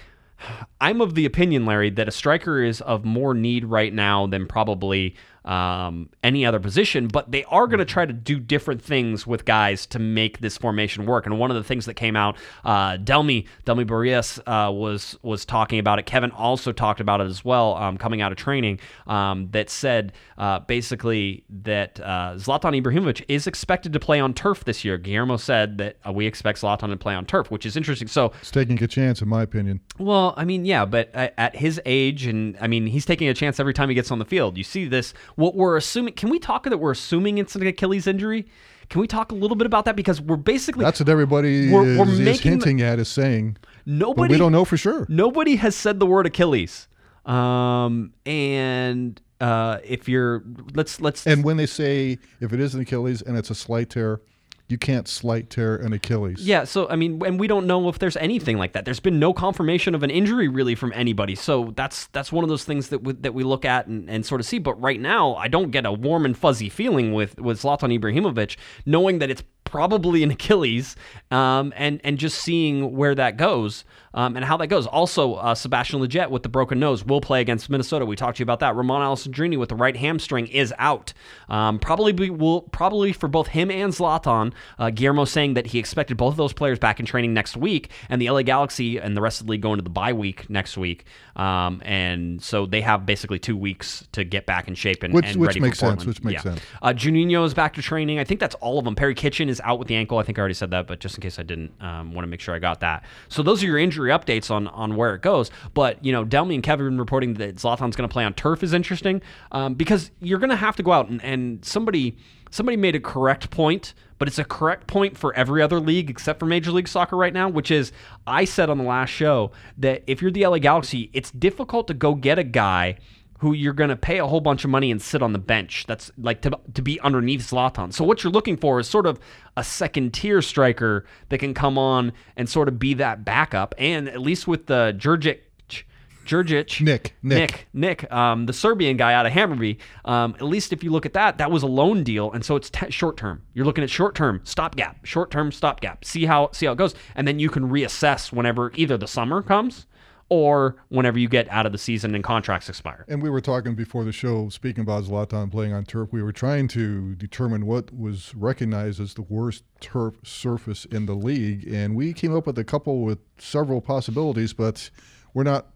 I'm of the opinion, Larry, that a striker is of more need right now than probably um, any other position. But they are going to try to do different things with guys to make this formation work. And one of the things that came out, uh, Delmi Delmi Barrias uh, was was talking about it. Kevin also talked about it as well, um, coming out of training. Um, that said, uh, basically that uh, Zlatan Ibrahimovic is expected to play on turf this year. Guillermo said that uh, we expect Zlatan to play on turf, which is interesting. So It's taking a chance, in my opinion. well, I mean, yeah, but at his age, and I mean, he's taking a chance every time he gets on the field. You see this. What we're assuming? Can we talk that we're assuming it's an Achilles injury? Can we talk a little bit about that because we're basically That's what everybody We're- is, we're is hinting at, is saying. Nobody we don't know for sure. Nobody has said the word Achilles. Um, and uh, if you're let's let's And when they say if it is an Achilles and it's a slight tear, you can't slight tear an Achilles. Yeah, so I mean, and we don't know if there's anything like that. There's been no confirmation of an injury really from anybody. So that's that's one of those things that we, that we look at and, and sort of see. But right now, I don't get a warm and fuzzy feeling with with Zlatan Ibrahimovic, knowing that it's probably an Achilles, um, and and just seeing where that goes. Um, and how that goes. Also, uh, Sebastian Lletget with the broken nose will play against Minnesota. We talked to you about that. Romain Alessandrini with the right hamstring is out. Um, probably be, will probably for both him and Zlatan. Uh, Guillermo saying that he expected both of those players back in training next week, and the LA Galaxy and the rest of the league going to the bye week next week. Um, and so they have basically two weeks to get back in shape and, Which- and which ready makes for sense, Portland. which makes Yeah. sense. Uh, Juninho is back to training. I think that's all of them. Perry Kitchen is out with the ankle. I think I already said that, but just in case I didn't, um, want to make sure I got that. So those are your injury updates on on where it goes. But you know, Delmy and Kevin reporting that Zlatan's going to play on turf is interesting um, because you're going to have to go out and, and somebody somebody made a correct point. But it's a correct point for every other league except for Major League Soccer right now, which is I said on the last show that if you're the LA Galaxy, it's difficult to go get a guy who you're going to pay a whole bunch of money and sit on the bench. That's like to, to be underneath Zlatan. So what you're looking for is sort of a second tier striker that can come on and sort of be that backup. And at least with the Jurgic, Jurgic, Nick, Nick. Nick, Nick, um, the Serbian guy out of Hammarby. Um, at least if you look at that, that was a loan deal, and so it's t- short term. You're looking at short term stopgap, short term stopgap. See how see how it goes, and then you can reassess whenever either the summer comes or whenever you get out of the season and contracts expire. And we were talking before the show, speaking about Zlatan playing on turf. We were trying to determine what was recognized as the worst turf surface in the league, and we came up with a couple with several possibilities, but we're not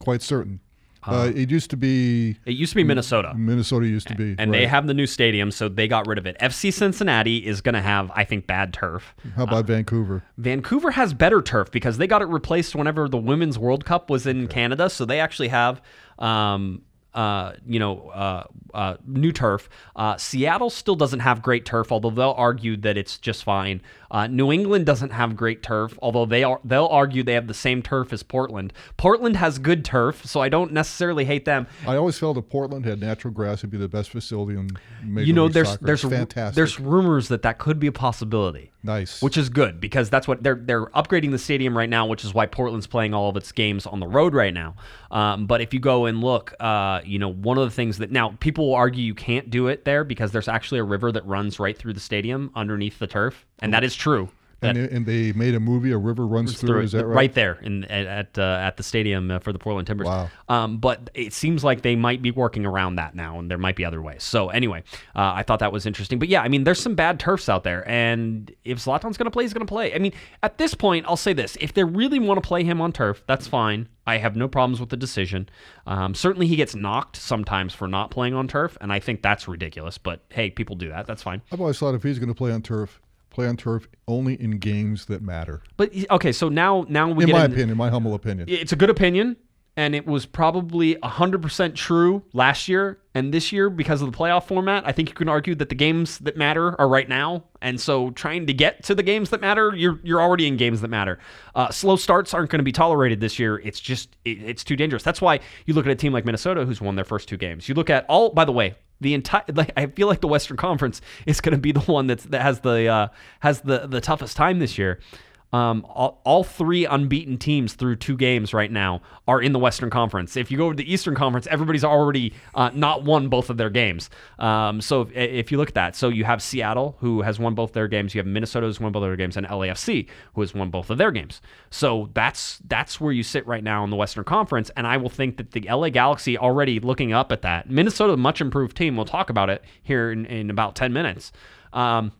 quite certain. Uh, it used to be It used to be Minnesota. Minnesota used to be, And they have the new stadium, so they got rid of it. FC Cincinnati is going to have, I think, bad turf. How about Vancouver? Vancouver has better turf because they got it replaced whenever the Women's World Cup was in Canada. So they actually have, um, uh, you know, uh, uh, new turf. Uh, Seattle still doesn't have great turf, although they'll argue that it's just fine. Uh, New England doesn't have great turf, although they are they'll argue they have the same turf as Portland. Portland has good turf, so I don't necessarily hate them. I always felt if Portland had natural grass, it'd be the best facility in Major you know, League there's Soccer. there's fantastic. there's rumors that that could be a possibility. nice. which is good because that's what they're they're upgrading the stadium right now, which is why Portland's playing all of its games on the road right now. Um, but if you go and look, uh, you know, one of the things that now people will argue you can't do it there because there's actually a river that runs right through the stadium underneath the turf, and that is true. And they, and they made a movie, A River Runs Through. through Is that right? Right there in at at, uh, at the stadium uh, for the Portland Timbers. Wow. Um, but it seems like they might be working around that now, and there might be other ways. So anyway, uh, I thought that was interesting. But yeah, I mean, there's some bad turfs out there, and if Zlatan's going to play, he's going to play. I mean, at this point, I'll say this: if they really want to play him on turf, that's fine. I have no problems with the decision. Um, certainly, he gets knocked sometimes for not playing on turf, and I think that's ridiculous. But hey, people do that. That's fine. I've always thought if he's going to play on turf, play on turf only in games that matter. But okay, so now now we In my in- opinion, my humble opinion. it's a good opinion and it was probably 100% true last year and this year because of the playoff format. I think you can argue that the games that matter are right now. And so trying to get to the games that matter you're you're already in games that matter. Uh, slow starts aren't going to be tolerated this year. It's just it, it's too dangerous. That's why you look at a team like minnesota who's won their first two games. You look at all by the way the entire like I feel like the Western Conference is going to be the one that's that has the uh, has the the toughest time this year. Um, all, all three unbeaten teams through two games right now are in the Western Conference. If you go over to the Eastern Conference, everybody's already uh, not won both of their games. Um, so if, if you look at that, so you have Seattle who has won both their games, you have Minnesota who's won both their games, and LAFC who has won both of their games. So that's that's where you sit right now in the Western Conference, and I will think that the LA Galaxy already looking up at that Minnesota, much improved team. We'll talk about it here in, in about ten minutes. Um,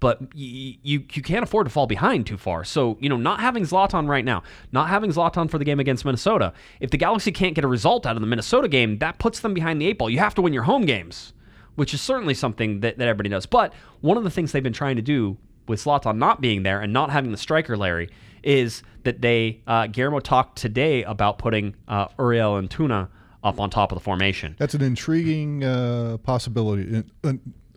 but you, you you can't afford to fall behind too far. So you know, not having Zlatan right now, not having Zlatan for the game against Minnesota, if the Galaxy can't get a result out of the Minnesota game, that puts them behind the eight ball. You have to win your home games, which is certainly something that, that everybody knows. But one of the things they've been trying to do with Zlatan not being there and not having the striker Larry is that they uh, Guillermo talked today about putting uh, Uriel Antuna up on top of the formation. That's an intriguing uh, possibility,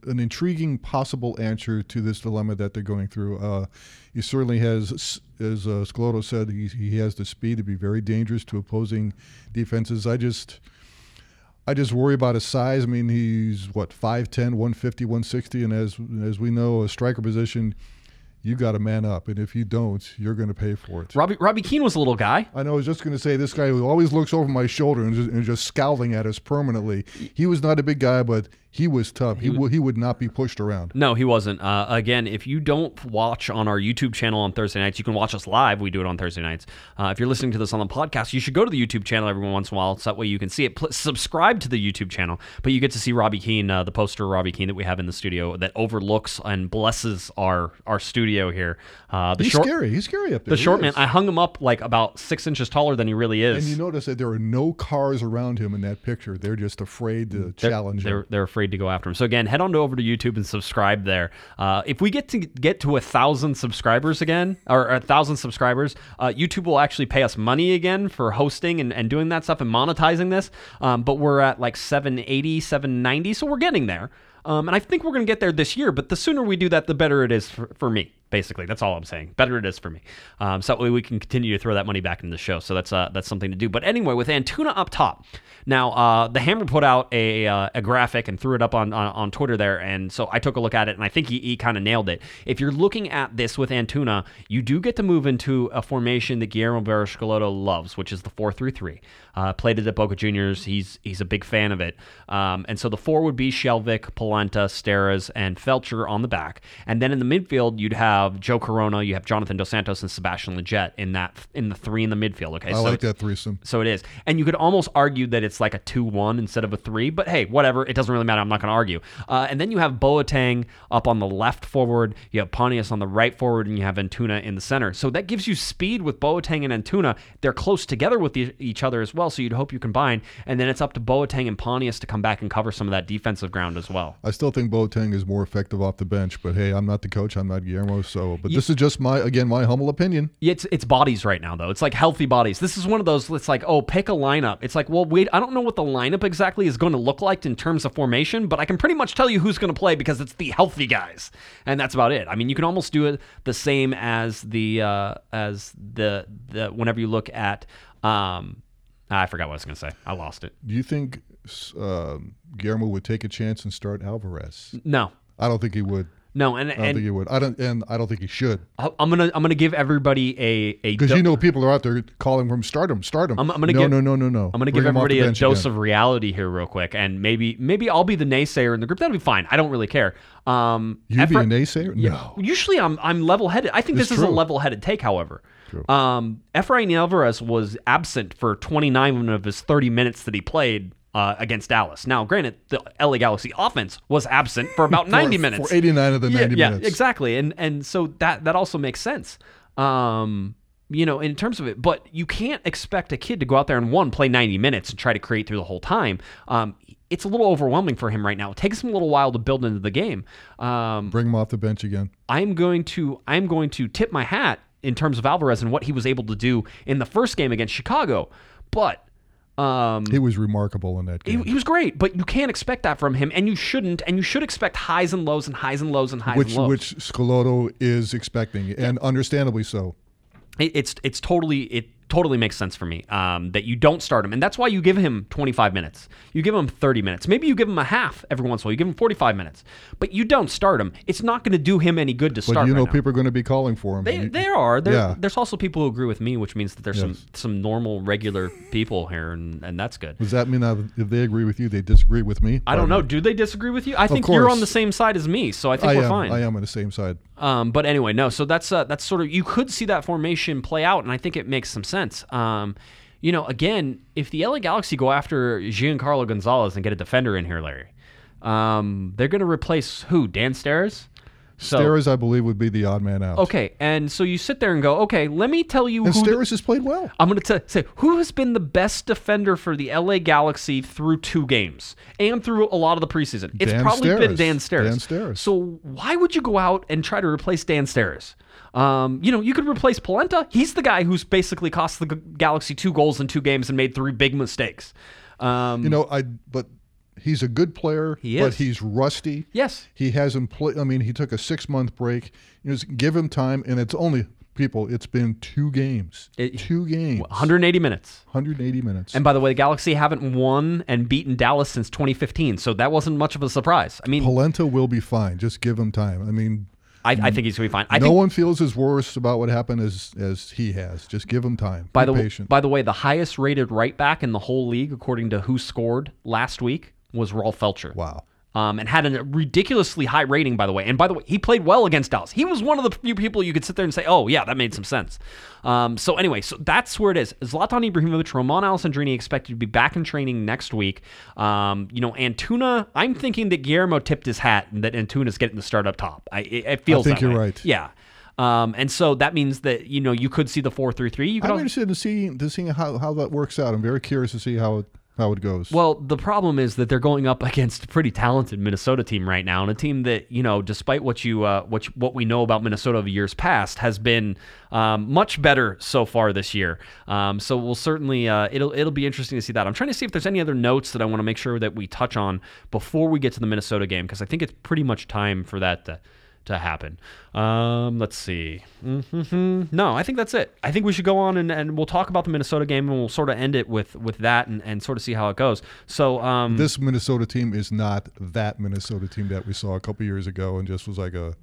an intriguing possible answer to this dilemma that they're going through. Uh, he certainly has, as uh, said, he, he has the speed to be very dangerous to opposing defenses. I just. I just worry about his size. I mean, he's what 5'10", 150, 160, and as as we know, a striker position, you got to man up, and if you don't, you're going to pay for it. Robbie Robbie Keane was a little guy. I know. I was just going to say this guy who always looks over my shoulder and just, and just scowling at us permanently. He was not a big guy, but he was tough. He, w- he would not be pushed around. No, he wasn't. Uh, again, if you don't watch on our YouTube channel on Thursday nights, you can watch us live. We do it on Thursday nights. Uh, if you're listening to this on the podcast, you should go to the YouTube channel every once in a while so that way you can see it. Pl- subscribe to the YouTube channel, but you get to see Robbie Keane, uh, the poster of Robbie Keane that we have in the studio that overlooks and blesses our our studio here. Uh, the He's short, scary. He's scary up there. the He short man. I hung him up like about six inches taller than he really is. and you notice that there are no cars around him in that picture. They're just afraid to They're- challenge they're, him. They're afraid to go after him. So again, head on over to YouTube and subscribe there. Uh, if we get to get to a thousand subscribers again, or a thousand subscribers, uh, YouTube will actually pay us money again for hosting and, and doing that stuff and monetizing this. Um, but we're at like 780, 790, so we're getting there. Um, and I think we're going to get there this year. But the sooner we do that, the better it is for, for me. Basically, that's all I'm saying. Better it is for me. Um, so that way we can continue to throw that money back into the show. So that's uh, that's something to do. But anyway, with Antuna up top, now uh, the Hammer put out a, uh, a graphic and threw it up on, on on Twitter there, and so I took a look at it, and I think he, he kind of nailed it. If you're looking at this with Antuna, you do get to move into a formation that Guillermo Barros-Schelotto loves, which is the four three three. Uh, played it at Boca Juniors. He's he's a big fan of it. Um, and so the four would be Skjelvik, Polenta, Steres, and Feltscher on the back, and then in the midfield you'd have Joe Corona, you have Jonathan Dos Santos, and Sebastian Lletget in that in the three in the midfield. Okay, I so like that threesome. so it is. And you could almost argue that it's like a 2 1 instead of a 3, but hey, whatever. It doesn't really matter. I'm not going to argue. Uh, and then you have Boateng up on the left forward. You have Pontius on the right forward, and you have Antuna in the center. So that gives you speed with Boateng and Antuna. They're close together with e- each other as well, so you'd hope you combine. And then it's up to Boateng and Pontius to come back and cover some of that defensive ground as well. I still think Boateng is more effective off the bench, but hey, I'm not the coach. I'm not Guillermo. So, but this is just my again my humble opinion. It's it's bodies right now though. It's like healthy bodies. This is one of those. It's like oh, pick a lineup. It's like well, wait, I don't know what the lineup exactly is going to look like in terms of formation, but I can pretty much tell you who's going to play because it's the healthy guys, and that's about it. I mean, you can almost do it the same as the uh, as the the whenever you look at. Um, I forgot what I was going to say. I lost it. Do you think um, Guillermo would take a chance and start Alvarez? No, I don't think he would. No, and I don't and think he would. I don't, and I don't think he should, I'm gonna I'm gonna give everybody a a because you know people are out there calling from stardom, stardom. I'm- I'm gonna no, give- no, no, no, no. I'm to Bring give him off the everybody a dose again. of reality here, real quick, and maybe maybe I'll be the naysayer in the group. That'll be fine. I don't really care. Um, You be a naysayer? No. Usually, I'm I'm level headed. I think It's this is a level headed take. However, True. um, Efrain Alvarez was absent for 29 of his 30 minutes that he played. Uh, against Dallas. Now, granted, the LA Galaxy offense was absent for about 90 for, minutes. for 89 of the 90 yeah, minutes. Yeah, exactly. And and so that that also makes sense. Um, you know, in terms of it, but you can't expect a kid to go out there and one play 90 minutes and try to create through the whole time. Um, it's a little overwhelming for him right now. It takes him a little while to build into the game. Um, Bring him off the bench again. I'm going to I'm going to tip my hat in terms of Alvarez and what he was able to do in the first game against Chicago, but. Um, He was remarkable in that game. he was great, but you can't expect that from him, and you shouldn't, and you should expect highs and lows and highs and lows and highs which and lows. which Schelotto is expecting, and understandably so. it, it's it's totally it totally makes sense for me um, that you don't start him, and that's why you give him 25 minutes. You give him 30 minutes. Maybe you give him a half every once in a while. You give him 45 minutes, but you don't start him. It's not going to do him any good to start But you know, right now. people are going to be calling for him. They, You- there are. There, Yeah. There's also people who agree with me, which means that there's some Yes. some normal, regular people here, and, and that's good. Does that mean that if they agree with you, they disagree with me? I don't know. Do they disagree with you? I think you're on the same side as me, so I think. I we're am. fine. I am on the same side. Um, but anyway, no. So that's uh, that's sort of you could see that formation play out, and I think it makes some sense. Um, you know, again, if the LA Galaxy go after Giancarlo Gonzalez and get a defender in here, Larry, um, they're going to replace who? Dan Steres. So Steres, I believe, would be the odd man out. okay, and so you sit there and go, okay, let me tell you And who. the- has played well. I'm going to say who has been the best defender for the LA Galaxy through two games and through a lot of the preseason. It's Dan probably been Dan Steres. Dan Steres. So why would you go out and try to replace Dan Steres? Um, you know, you could replace Polenta. He's the guy who's basically cost the Galaxy two goals in two games and made three big mistakes. Um, You know, I but he's a good player, He but he's rusty. yes, He hasn't played. I mean, he took a six month break. You know, give him time, and it's only people. It's been two games. It- two games. 180 minutes. 180 minutes. And by the way, the Galaxy haven't won and beaten Dallas since 2015, so that wasn't much of a surprise. I mean, Polenta will be fine. Just give him time. I mean, I, I think he's going to be fine. I no think one feels as worse about what happened as as he has. Just give him time. By be the patient. by the way, the highest rated right back in the whole league, according to who scored last week, was Rolf Feltscher. wow. Um, and had a ridiculously high rating, by the way. And by the way, he played well against Dallas. He was one of the few people you could sit there and say, "Oh, yeah, that made some sense." Um, so anyway, so that's where it is. Zlatan Ibrahimovic, Romain Alessandrini expected to be back in training next week. Um, you know, Antuna. I'm thinking that Guillermo tipped his hat and that Antuna's getting the start up top. I, it, it feels. think that you're way. right. Yeah. Um, and so that means that you know you could see the four three three. You could I'm also- interested in seeing to seeing how, how that works out. I'm very curious to see how it how it goes. Well, the problem is that they're going up against a pretty talented Minnesota team right now, and a team that you know, despite what you uh, what you- what we know about Minnesota of years past, has been um, much better so far this year. Um, so we'll certainly uh, it'll it'll be interesting to see that. I'm trying to see if there's any other notes that I want to make sure that we touch on before we get to the Minnesota game because I think it's pretty much time for that to to happen. Um, let's see. hmm No, I think that's it. I think we should go on and, and we'll talk about the Minnesota game and we'll sort of end it with with that and, and sort of see how it goes. So um, this Minnesota team is not that Minnesota team that we saw a couple years ago and just was like a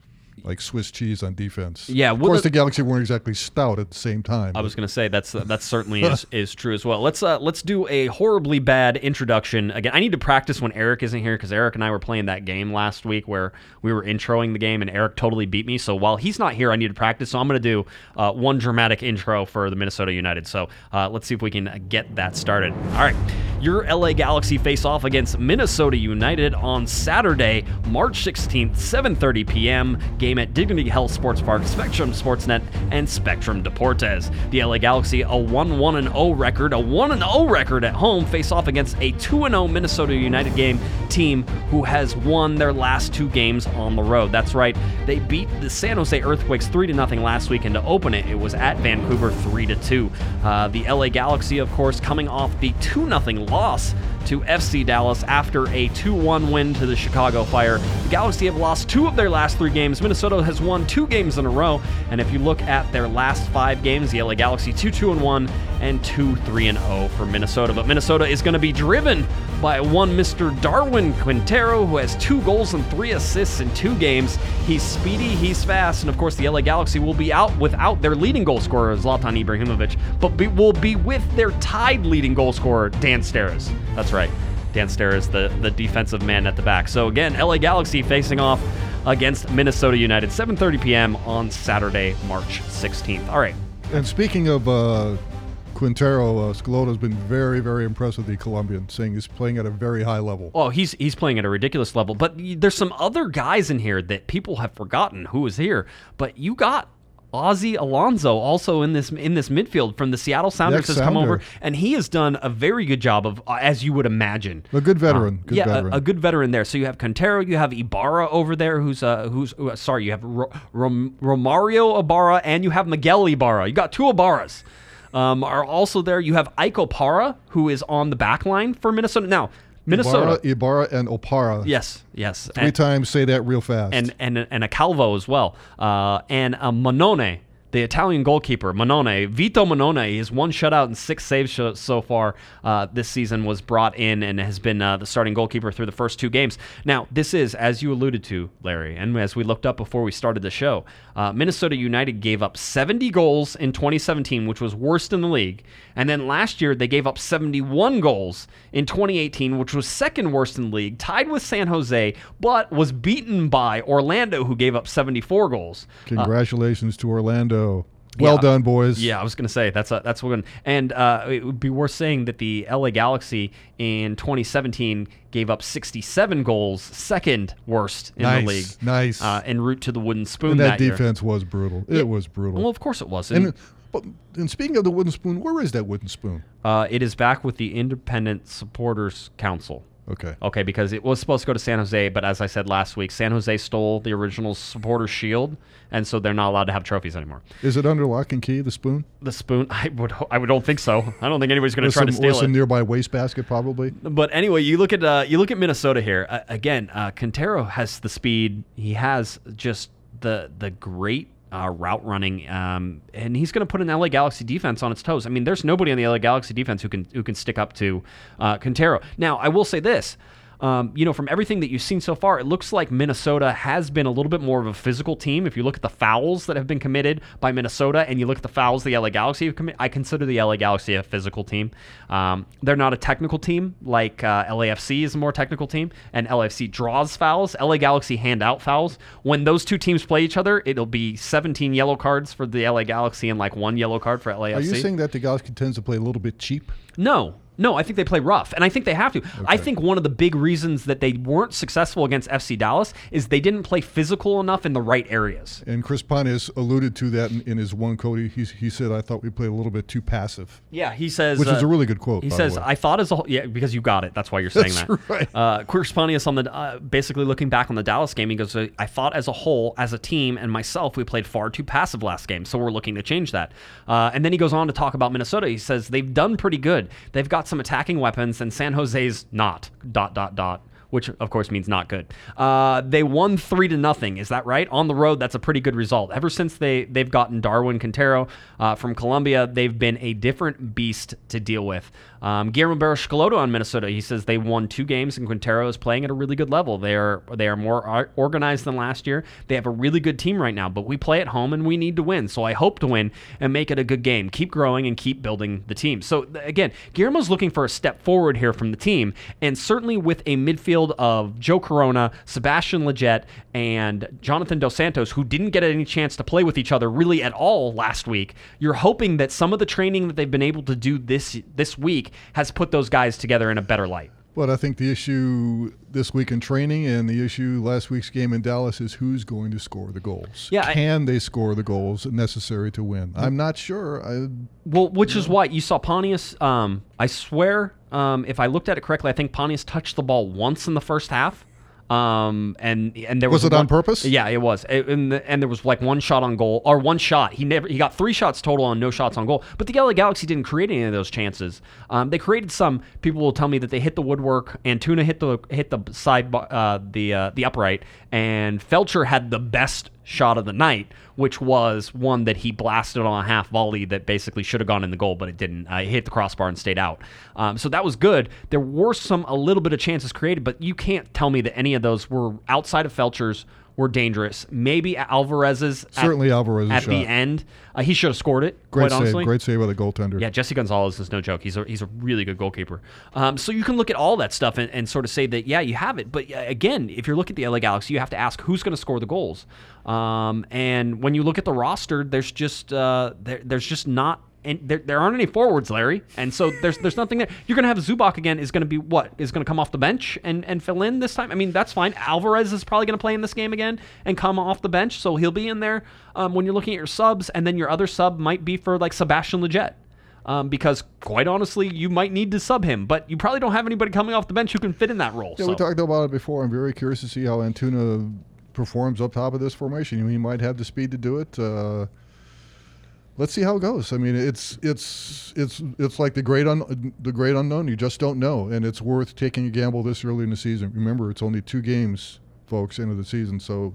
like Swiss cheese on defense. Yeah, of course the- the Galaxy weren't exactly stout at the same time. I was going to say that's that certainly is, is true as well. Let's uh, let's do a horribly bad introduction again. I need to practice when Eric isn't here because Eric and I were playing that game last week where we were introing the game and Eric totally beat me. So while he's not here, I need to practice. So I'm going to do uh, one dramatic intro for the Minnesota United. So uh, let's see if we can get that started. All right, your LA Galaxy face off against Minnesota United on Saturday, March 16th, 7:30 p.m. Game at Dignity Health Sports Park, Spectrum Sportsnet, and Spectrum Deportes. The LA Galaxy, a 1-1 0 record, a 1 0 record at home, face off against a 2 0 Minnesota United game team who has won their last two games on the road. That's right, they beat the San Jose Earthquakes 3 0 last week, and to open it, it was at Vancouver 3 2. Uh, the LA Galaxy, of course, coming off the 2 0 loss to FC Dallas after a 2 1 win to the Chicago Fire. The Galaxy have lost two of their last three games. Minnesota has won two games in a row. And if you look at their last five games, the LA Galaxy 2 2 and 1 and 2 3 and 0 for Minnesota. But Minnesota is going to be driven by one Mr. Darwin Quintero, who has two goals and three assists in two games. He's speedy, he's fast, and of course, the LA Galaxy will be out without their leading goal scorer, Zlatan Ibrahimovic, but be, will be with their tied leading goal scorer, Dan Steres. That's right. Dan Steres, the, the defensive man at the back. So again, LA Galaxy facing off against Minnesota United, 7:30 p.m. on Saturday, March 16th. All right. And speaking of uh, Quintero, uh, Schelotto's been very, very impressed with the Colombian, saying he's playing at a very high level. Oh, he's he's playing at a ridiculous level. But there's some other guys in here that people have forgotten who is here. But you got Ozzie Alonso also in this in this midfield from the Seattle Sounders has come over, and he has done a very good job of uh, as you would imagine. A good veteran. Uh, good yeah, a- veteran. A, good veteran there. So you have Quintero, you have Ibarra over there, who's uh, who's uh, sorry, you have Ro- Rom- Romario Ibarra, and you have Miguel Ibarra. You got two Ibarras. Um, are also there. You have Ike Opara, who is on the back line for Minnesota. Now, Minnesota. Ibarra, Ibarra and Opara. Yes, yes. Three And, times say that real fast. and and and a Calvo as well, uh, and a Mannone, the Italian goalkeeper. Mannone, Vito Mannone, his one shutout and six saves so, so far uh, this season was brought in and has been uh, the starting goalkeeper through the first two games. Now, this is as you alluded to, Larry, and as we looked up before we started the show, uh, Minnesota United gave up 70 goals in 2017, which was worst in the league, and then last year they gave up 71 goals in 2018, which was second worst in the league, tied with San Jose, but was beaten by Orlando, who gave up 74 goals. Congratulations to Orlando. Well Yeah. done, boys. Yeah, I was gonna say that's a, that's one, and uh, it would be worth saying that the LA Galaxy in 2017 gave up 67 goals, second worst in Nice, the league. nice. uh, en route to the wooden spoon And that, year. defense was brutal. It was brutal. Well, of course it was. And, and, but, and speaking of the wooden spoon, where is that wooden spoon? uh, it is back with the Independent Supporters Council. Okay. Okay, because it was supposed to go to San Jose, but as I said last week, San Jose stole the original supporter shield, and so they're not allowed to have trophies anymore. Is it under lock and key, the spoon? The spoon, I would, I would don't think so. I don't think anybody's going to try to steal it. some it. nearby wastebasket, probably? But anyway, you look at uh, you look at Minnesota here uh, again. Uh, Quintero has the speed. He has just the the great uh, route running, um, and he's going to put an LA Galaxy defense on its toes. I mean, there's nobody on the LA Galaxy defense who can who can stick up to uh, Quintero. Now, I will say this. Um, you know, from everything that you've seen so far, it looks like Minnesota has been a little bit more of a physical team. If you look at the fouls that have been committed by Minnesota and you look at the fouls the LA Galaxy have committed, I consider the LA Galaxy a physical team. Um, they're not a technical team like uh, LAFC is a more technical team, and LAFC draws fouls. LA Galaxy hand out fouls. When those two teams play each other, it'll be 17 yellow cards for the LA Galaxy and like one yellow card for LAFC. Are you saying that the Galaxy tends to play a little bit cheap? No. No, I think they play rough, and I think they have to. I think one of the big reasons that they weren't successful against FC Dallas is they didn't play physical enough in the right areas. And Chris Pontius alluded to that in, in his one quote. He, he, said, I thought we played a little bit too passive. Yeah, he says, Which is uh, a really good quote, He says. "I thought as a whole, yeah, because you got it. That's why you're saying That's that." right. Uh, Chris Pontius on the uh, basically looking back on the Dallas game, he goes, "I thought as a whole, as a team, and myself, we played far too passive last game, so we're looking to change that." Uh, and then he goes on to talk about Minnesota. He says they've done pretty good. They've got some attacking weapons, and San Jose's not. Dot dot dot. Which of course means not good. Uh, they won three to nothing. Is that right? On the road, that's a pretty good result. Ever since they they've gotten Darwin Quintero uh, from Colombia, they've been a different beast to deal with. Um, Guillermo Barros on Minnesota, he says they won two games and Quintero is playing at a really good level. They are they are more organized than last year. They have a really good team right now, but we play at home and we need to win. So I hope to win and make it a good game. Keep growing and keep building the team. So again, Guillermo's looking for a step forward here from the team, and certainly with a midfield of Joe Corona, Sebastian Lletget, and Jonathan Dos Santos, who didn't get any chance to play with each other really at all last week. You're hoping that some of the training that they've been able to do this this week has put those guys together in a better light. But I think the issue this week in training and the issue last week's game in Dallas is who's going to score the goals. Yeah, I- Can they score the goals necessary to win? I'm not sure. I, Well, which is why you saw Pontius. Um, I swear, um, if I looked at it correctly, I think Pontius touched the ball once in the first half. Um, and and there Was was it on purpose? Yeah, it was. It- and, the, and there was like one shot on goal or one shot. He never he got three shots total and no shots on goal. But the LA Galaxy didn't create any of those chances. Um, they created some. People will tell me that they hit the woodwork. Antuna hit the hit the side uh, the uh, the upright, and Feltscher had the best shot of the night, which was one that he blasted on a half volley that basically should have gone in the goal, but it didn't. Uh, it hit the crossbar and stayed out. Um, so that was good. There were some a little bit of chances created, but you can't tell me that any of those were outside of Feltscher's were dangerous. Maybe Alvarez's at- Certainly Alvarez's at the end. Uh, he should have scored it. Great quite save. honestly. Great save by the goaltender. Yeah, Jesse Gonzalez is no joke. He's a he's a really good goalkeeper. Um, so you can look at all that stuff and, and sort of say that yeah, you have it. But again, if you're looking at the LA Galaxy, you have to ask who's going to score the goals. Um, and when you look at the roster, there's just uh, there, there's just not. And there, there aren't any forwards, Larry, and so there's there's nothing there. You're gonna have Zubak again. Is gonna be what is gonna come off the bench and, and fill in this time. I mean that's fine. Alvarez is probably gonna play in this game again and come off the bench, so he'll be in there. Um, when you're looking at your subs, and then your other sub might be for like Sebastian Lletget um, because quite honestly, you might need to sub him, but you probably don't have anybody coming off the bench who can fit in that role. Yeah, so. we talked about it before. I'm very curious to see how Antuna performs up top of this formation. He might have the speed to do it. Uh, let's see how it goes. I mean, it's it's it's it's like the great un, the great unknown. You just don't know, and it's worth taking a gamble this early in the season. Remember, it's only two games, folks, into the season, so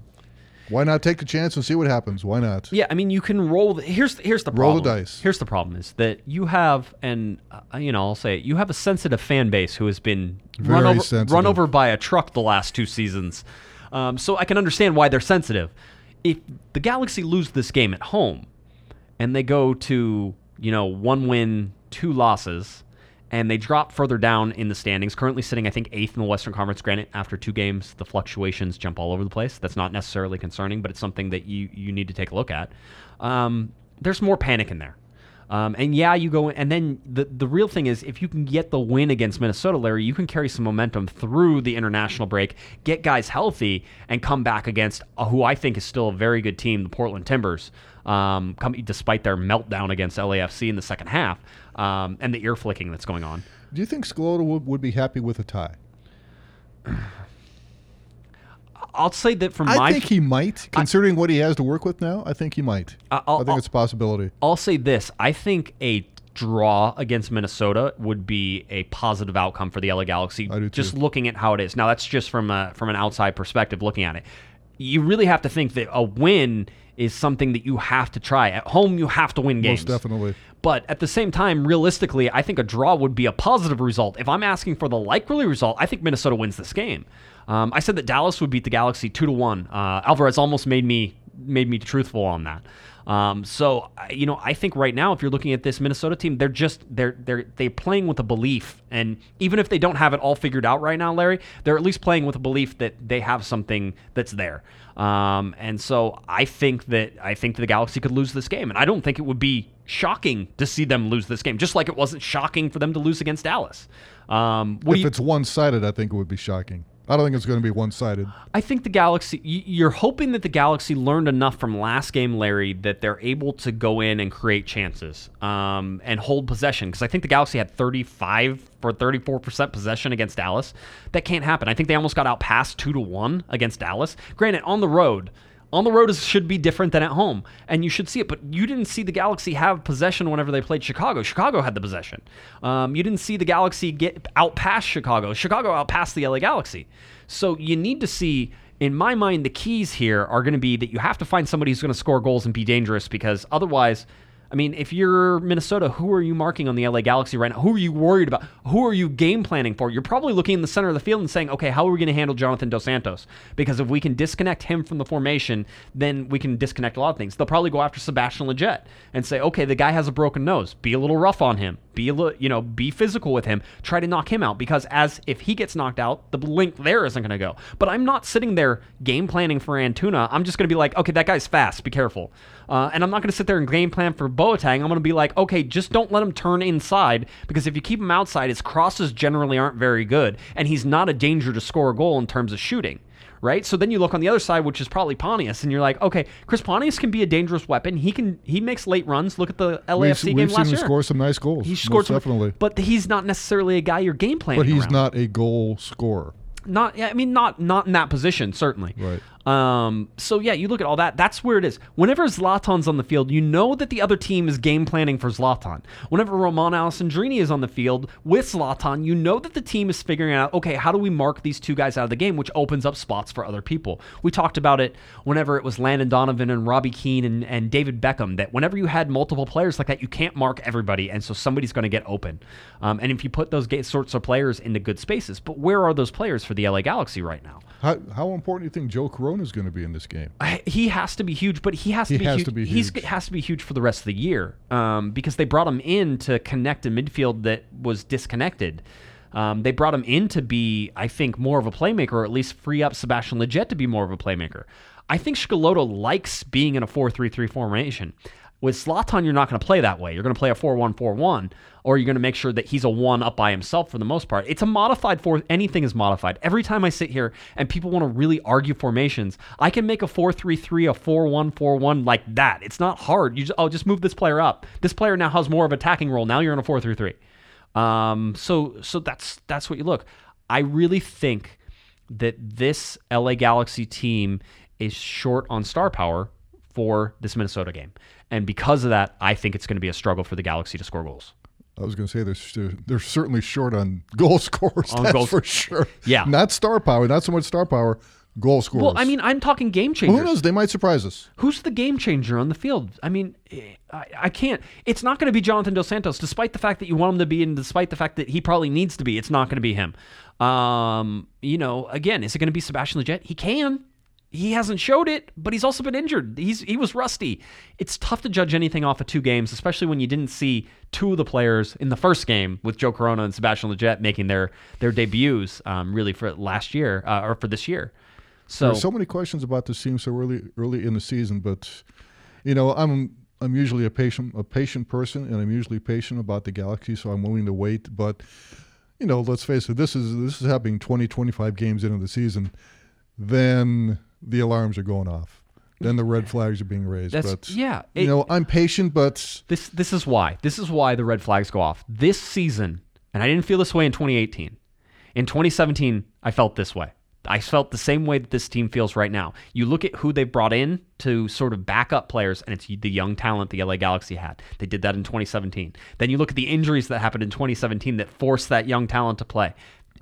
why not take the chance and see what happens? Why not? Yeah, I mean, you can roll. The, here's here's the Roll the dice. Here's the problem: is that you have, and uh, you know, I'll say it, you have a sensitive fan base who has been run over sensitive. run over by a truck the last two seasons. Um, so I can understand why they're sensitive. If the Galaxy lose this game at home, and they go to you know one win, two losses, and they drop further down in the standings. Currently sitting, I think, eighth in the Western Conference. Granted, after two games, the fluctuations jump all over the place. That's not necessarily concerning, but it's something that you you need to take a look at. Um, there's more panic in there. Um, and yeah, you go, and then the the real thing is, if you can get the win against Minnesota, Larry, you can carry some momentum through the international break, get guys healthy, and come back against uh, who I think is still a very good team, the Portland Timbers. Um, come, despite their meltdown against LAFC in the second half, um, and the ear flicking that's going on. Do you think Schelotto would, would be happy with a tie? I'll say that from I my I think he might, considering what he has to work with now. I think he might. I- I'll- I think I'll- it's a possibility. I'll say this: I think a draw against Minnesota would be a positive outcome for the LA Galaxy. I do Just too. looking at how it is now, that's just from a, from an outside perspective looking at it. You really have to think that a win is something that you have to try at home. You have to win games, Most definitely. But at the same time, realistically, I think a draw would be a positive result. If I'm asking for the likely result, I think Minnesota wins this game. Um, I said that Dallas would beat the Galaxy two to one. Uh, Alvarez almost made me made me truthful on that. Um, so you know, I think right now, if you're looking at this Minnesota team, they're just they're they're they're playing with a belief, and even if they don't have it all figured out right now, Larry, they're at least playing with a belief that they have something that's there. Um, and so I think that I think the Galaxy could lose this game, and I don't think it would be shocking to see them lose this game, just like it wasn't shocking for them to lose against Dallas. Um, If you, it's one sided, I think it would be shocking. I don't think it's going to be one sided. I think the Galaxy, you're hoping that the Galaxy learned enough from last game, Larry, that they're able to go in and create chances um, and hold possession. Because I think the Galaxy had 35 or 34% possession against Dallas. That can't happen. I think they almost got out past 2 to 1 against Dallas. Granted, on the road, on the road is, should be different than at home, and you should see it. But you didn't see the Galaxy have possession whenever they played Chicago. Chicago had the possession. Um, you didn't see the Galaxy get out past Chicago. Chicago out past the LA Galaxy. So you need to see. In my mind, the keys here are going to be that you have to find somebody who's going to score goals and be dangerous because otherwise, I mean, if you're Minnesota, who are you marking on the LA Galaxy right now? Who are you worried about? Who are you game planning for? You're probably looking in the center of the field and saying, okay, how are we going to handle Jonathan Dos Santos? Because if we can disconnect him from the formation, then we can disconnect a lot of things. They'll probably go after Sebastian Lletget and say, okay, the guy has a broken nose. Be a little rough on him. Be a little, you know, be physical with him. Try to knock him out because as if he gets knocked out, the link there isn't going to go. But I'm not sitting there game planning for Antuna. I'm just going to be like, okay, that guy's fast. Be careful. Uh, and I'm not going to sit there and game plan for Boateng. I'm going to be like, okay, just don't let him turn inside because if you keep him outside, his crosses generally aren't very good, and he's not a danger to score a goal in terms of shooting. Right, so then you look on the other side, which is probably Pontius, and you're like, okay, Chris Pontius can be a dangerous weapon. He can he makes late runs. Look at the LAFC We've, game we've last seen him year. score some nice goals. He scored some, definitely. but he's not necessarily a guy you're game planning. But he's around. not a goal scorer. not. I mean, not not in that position certainly. Right. Um, so yeah, you look at all that. That's where it is. Whenever Zlatan's on the field, you know that the other team is game planning for Zlatan. Whenever Romain Alessandrini is on the field with Zlatan, you know that the team is figuring out, okay, how do we mark these two guys out of the game, which opens up spots for other people. We talked about it whenever it was Landon Donovan and Robbie Keane and, and David Beckham. That whenever you had multiple players like that, you can't mark everybody, and so somebody's going to get open. Um, and if you put those sorts of players into good spaces, but where are those players for the LA Galaxy right now? How, how important do you think Joe Corona is going to be in this game? I, he has to be huge, but he has to He be has huge. to be He's huge. has to be huge for the rest of the year um, because they brought him in to connect a midfield that was disconnected. Um, they brought him in to be, I think, more of a playmaker, or at least free up Sebastian Lletget to be more of a playmaker. I think Schelotto likes being in a 4-3-3 formation. With Zlatan, you're not going to play that way. You're going to play a 4-1-4-1, or you're going to make sure that he's a one up by himself for the most part. It's a modified four. Anything is modified. Every time I sit here and people want to really argue formations, I can make a 4-3-3, a 4-1-4-1 like that. It's not hard. You just, oh, just move this player up. This player now has more of an attacking role. Now you're in a 4-3-3. Um, so so that's that's what you look. I really think that this LA Galaxy team is short on star power for this Minnesota game. And because of that, I think it's going to be a struggle for the Galaxy to score goals. I was going to say they're they're certainly short on goal scorers. On that's for sure. Yeah. not star power, not so much star power, goal scorers. Well, I mean, I'm talking game Well, changers. who knows? They might surprise us. Who's the game changer on the field? I mean, eh, I, I can't. It's not going to be Jonathan Dos Santos, despite the fact that you want him to be, and despite the fact that he probably needs to be. It's not going to be him. Um, you know, again, is it going to be Sebastian Lletget? He can. He hasn't showed it, but he's also been injured. He's he was rusty. It's tough to judge anything off of two games, especially when you didn't see two of the players in the first game with Joe Corona and Sebastian Lletget making their their debuts, um, really for last year uh, or for this year. So, so many questions about this team so early early in the season, but you know, I'm I'm usually a patient a patient person, and I'm usually patient about the Galaxy, so I'm willing to wait. But you know, let's face it, this is this is happening 20, 25 games into the season. Then the alarms are going off. Then the red flags are being raised. That's- but yeah, you know, I'm patient, but This this is why. This is why the red flags go off. This season, and I didn't feel this way in 2018. In 2017, I felt this way. I felt the same way that this team feels right now. You look at who they've brought in to sort of back up players, and it's the young talent the LA Galaxy had. They did that in 2017. Then you look at the injuries that happened in 2017 that forced that young talent to play.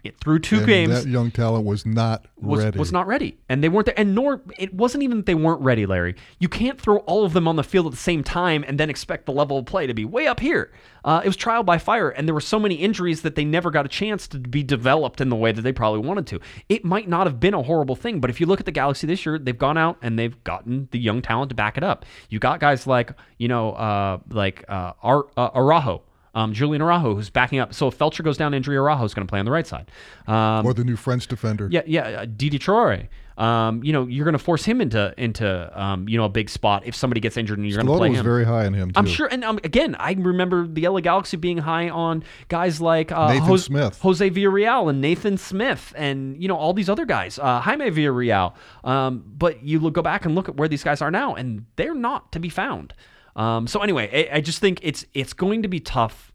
It, through two and games, that young talent was not was, ready. was not ready. And they weren't there. And nor, it wasn't even that they weren't ready, Larry. You can't throw all of them on the field at the same time and then expect the level of play to be way up here. Uh, it was trial by fire. And there were so many injuries that they never got a chance to be developed in the way that they probably wanted to. It might not have been a horrible thing, but if you look at the Galaxy this year, they've gone out and they've gotten the young talent to back it up. You got guys like, you know, uh, like uh, Ar- uh, Araujo. Um, Julian Araujo, who's backing up. So if Feltscher goes down injury, is going to play on the right side. Um, or the new French defender. yeah, yeah, uh, Diedie Traore. Um, you know, you're going to force him into into um, you know a big spot if somebody gets injured and you're going to play was him. very high on him. Too. I'm sure, and um, again, I remember the LA Galaxy being high on guys like uh, Nathan Jose, Smith. Jose Villarreal, and Nathan Smith, and you know all these other guys, uh, Jaime Villarreal. Um, but you look, go back and look at where these guys are now, and they're not to be found. Um, so anyway, I, I just think it's it's going to be tough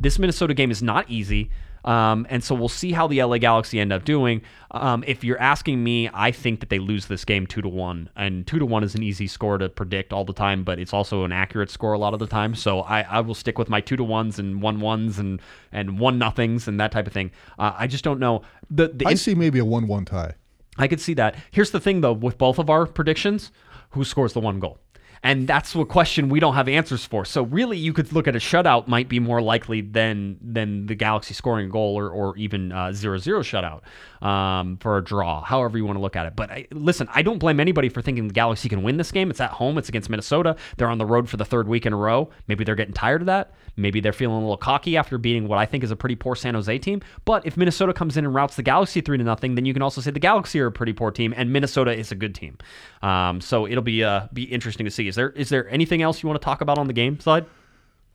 this Minnesota game is not easy. Um, and so we'll see how the LA Galaxy end up doing. Um, if you're asking me, I think that they lose this game two to one, and two to one is an easy score to predict all the time, but it's also an accurate score a lot of the time. So I, I will stick with my two to ones and one ones and and one nothings and that type of thing. Uh, I just don't know the the I see maybe a one-one tie. I could see that. Here's the thing, though, with both of our predictions, who scores the one goal? And that's a question we don't have answers for. So really, you could look at a shutout might be more likely than than the Galaxy scoring a goal or, or even uh, 0-0 shutout um, for a draw, however you want to look at it. But I, listen, I don't blame anybody for thinking the Galaxy can win this game. It's at home. It's against Minnesota. They're on the road for the third week in a row. Maybe they're getting tired of that. Maybe they're feeling a little cocky after beating what I think is a pretty poor San Jose team. But if Minnesota comes in and routes the Galaxy three to nothing, then you can also say the Galaxy are a pretty poor team, and Minnesota is a good team. Um, so it'll be uh, be interesting to see. Is there is there anything else you want to talk about on the game side?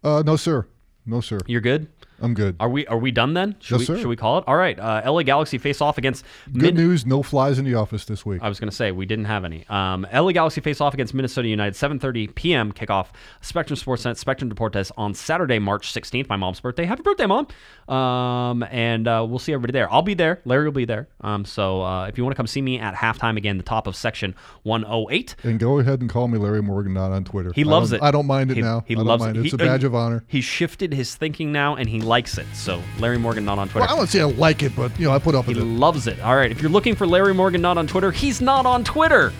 Uh, no, sir. No, sir. You're good. I'm good. Are we are we done then? Should Yes, we sir. should we call it? All right. Uh, LA Galaxy face off against Good Min- news, no flies in the office this week. I was going to say we didn't have any. Um, LA Galaxy face off against Minnesota United 7:30 p.m. kickoff. Spectrum Sportsnet, Spectrum Deportes on Saturday, March 16th. My mom's birthday. Happy birthday, mom! Um, and uh, we'll see everybody there. I'll be there. Larry will be there. Um, so uh, if you want to come see me at halftime again, the top of section 108. and go ahead and call me Larry Morgan, not on Twitter. He loves don't- it. I don't mind it He- now. He I don't loves mind it. It's He- a badge of honor. He shifted his thinking now, and he likes it. So Larry Morgan not on Twitter. Well, I wouldn't say I like it, but you know, I put up a He with it. loves it. All right. If you're looking for Larry Morgan not on Twitter, he's not on Twitter.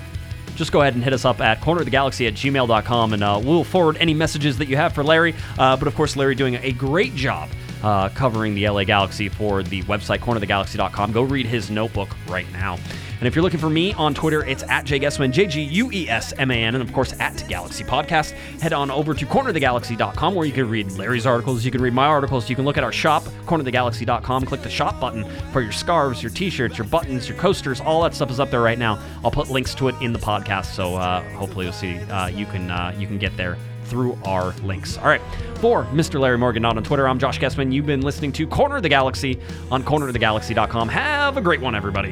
Just go ahead and hit us up at cornerofthegalaxy at gmail.com and uh, we'll forward any messages that you have for Larry. Uh, but of course, Larry doing a great job uh, covering the LA Galaxy for the website cornerofthegalaxy.com. Go read his notebook right now. And if you're looking for me on Twitter, it's at Jay Guesman, J G U E S M A N, and of course at Galaxy Podcast. Head on over to cornerofthegalaxy.com where you can read Larry's articles, you can read my articles, you can look at our shop, cornerofthegalaxy.com, click the shop button for your scarves, your t shirts, your buttons, your coasters, all that stuff is up there right now. I'll put links to it in the podcast, so uh, hopefully you'll see uh, you can uh, you can get there through our links. All right, for Mr. Larry Morgan, not on Twitter, I'm Josh Guesman. You've been listening to Corner of the Galaxy on cornerofthegalaxy.com. Have a great one, everybody.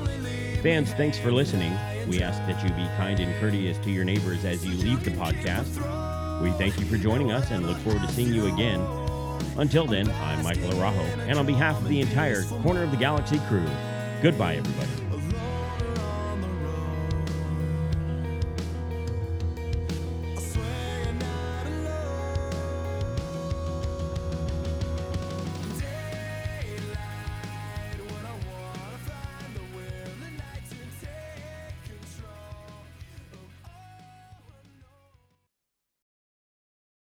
Fans, thanks for listening. We ask that you be kind and courteous to your neighbors as you leave the podcast. We thank you for joining us and look forward to seeing you again. Until then, I'm Michael Arajo, and on behalf of the entire Corner of the Galaxy crew, goodbye, everybody.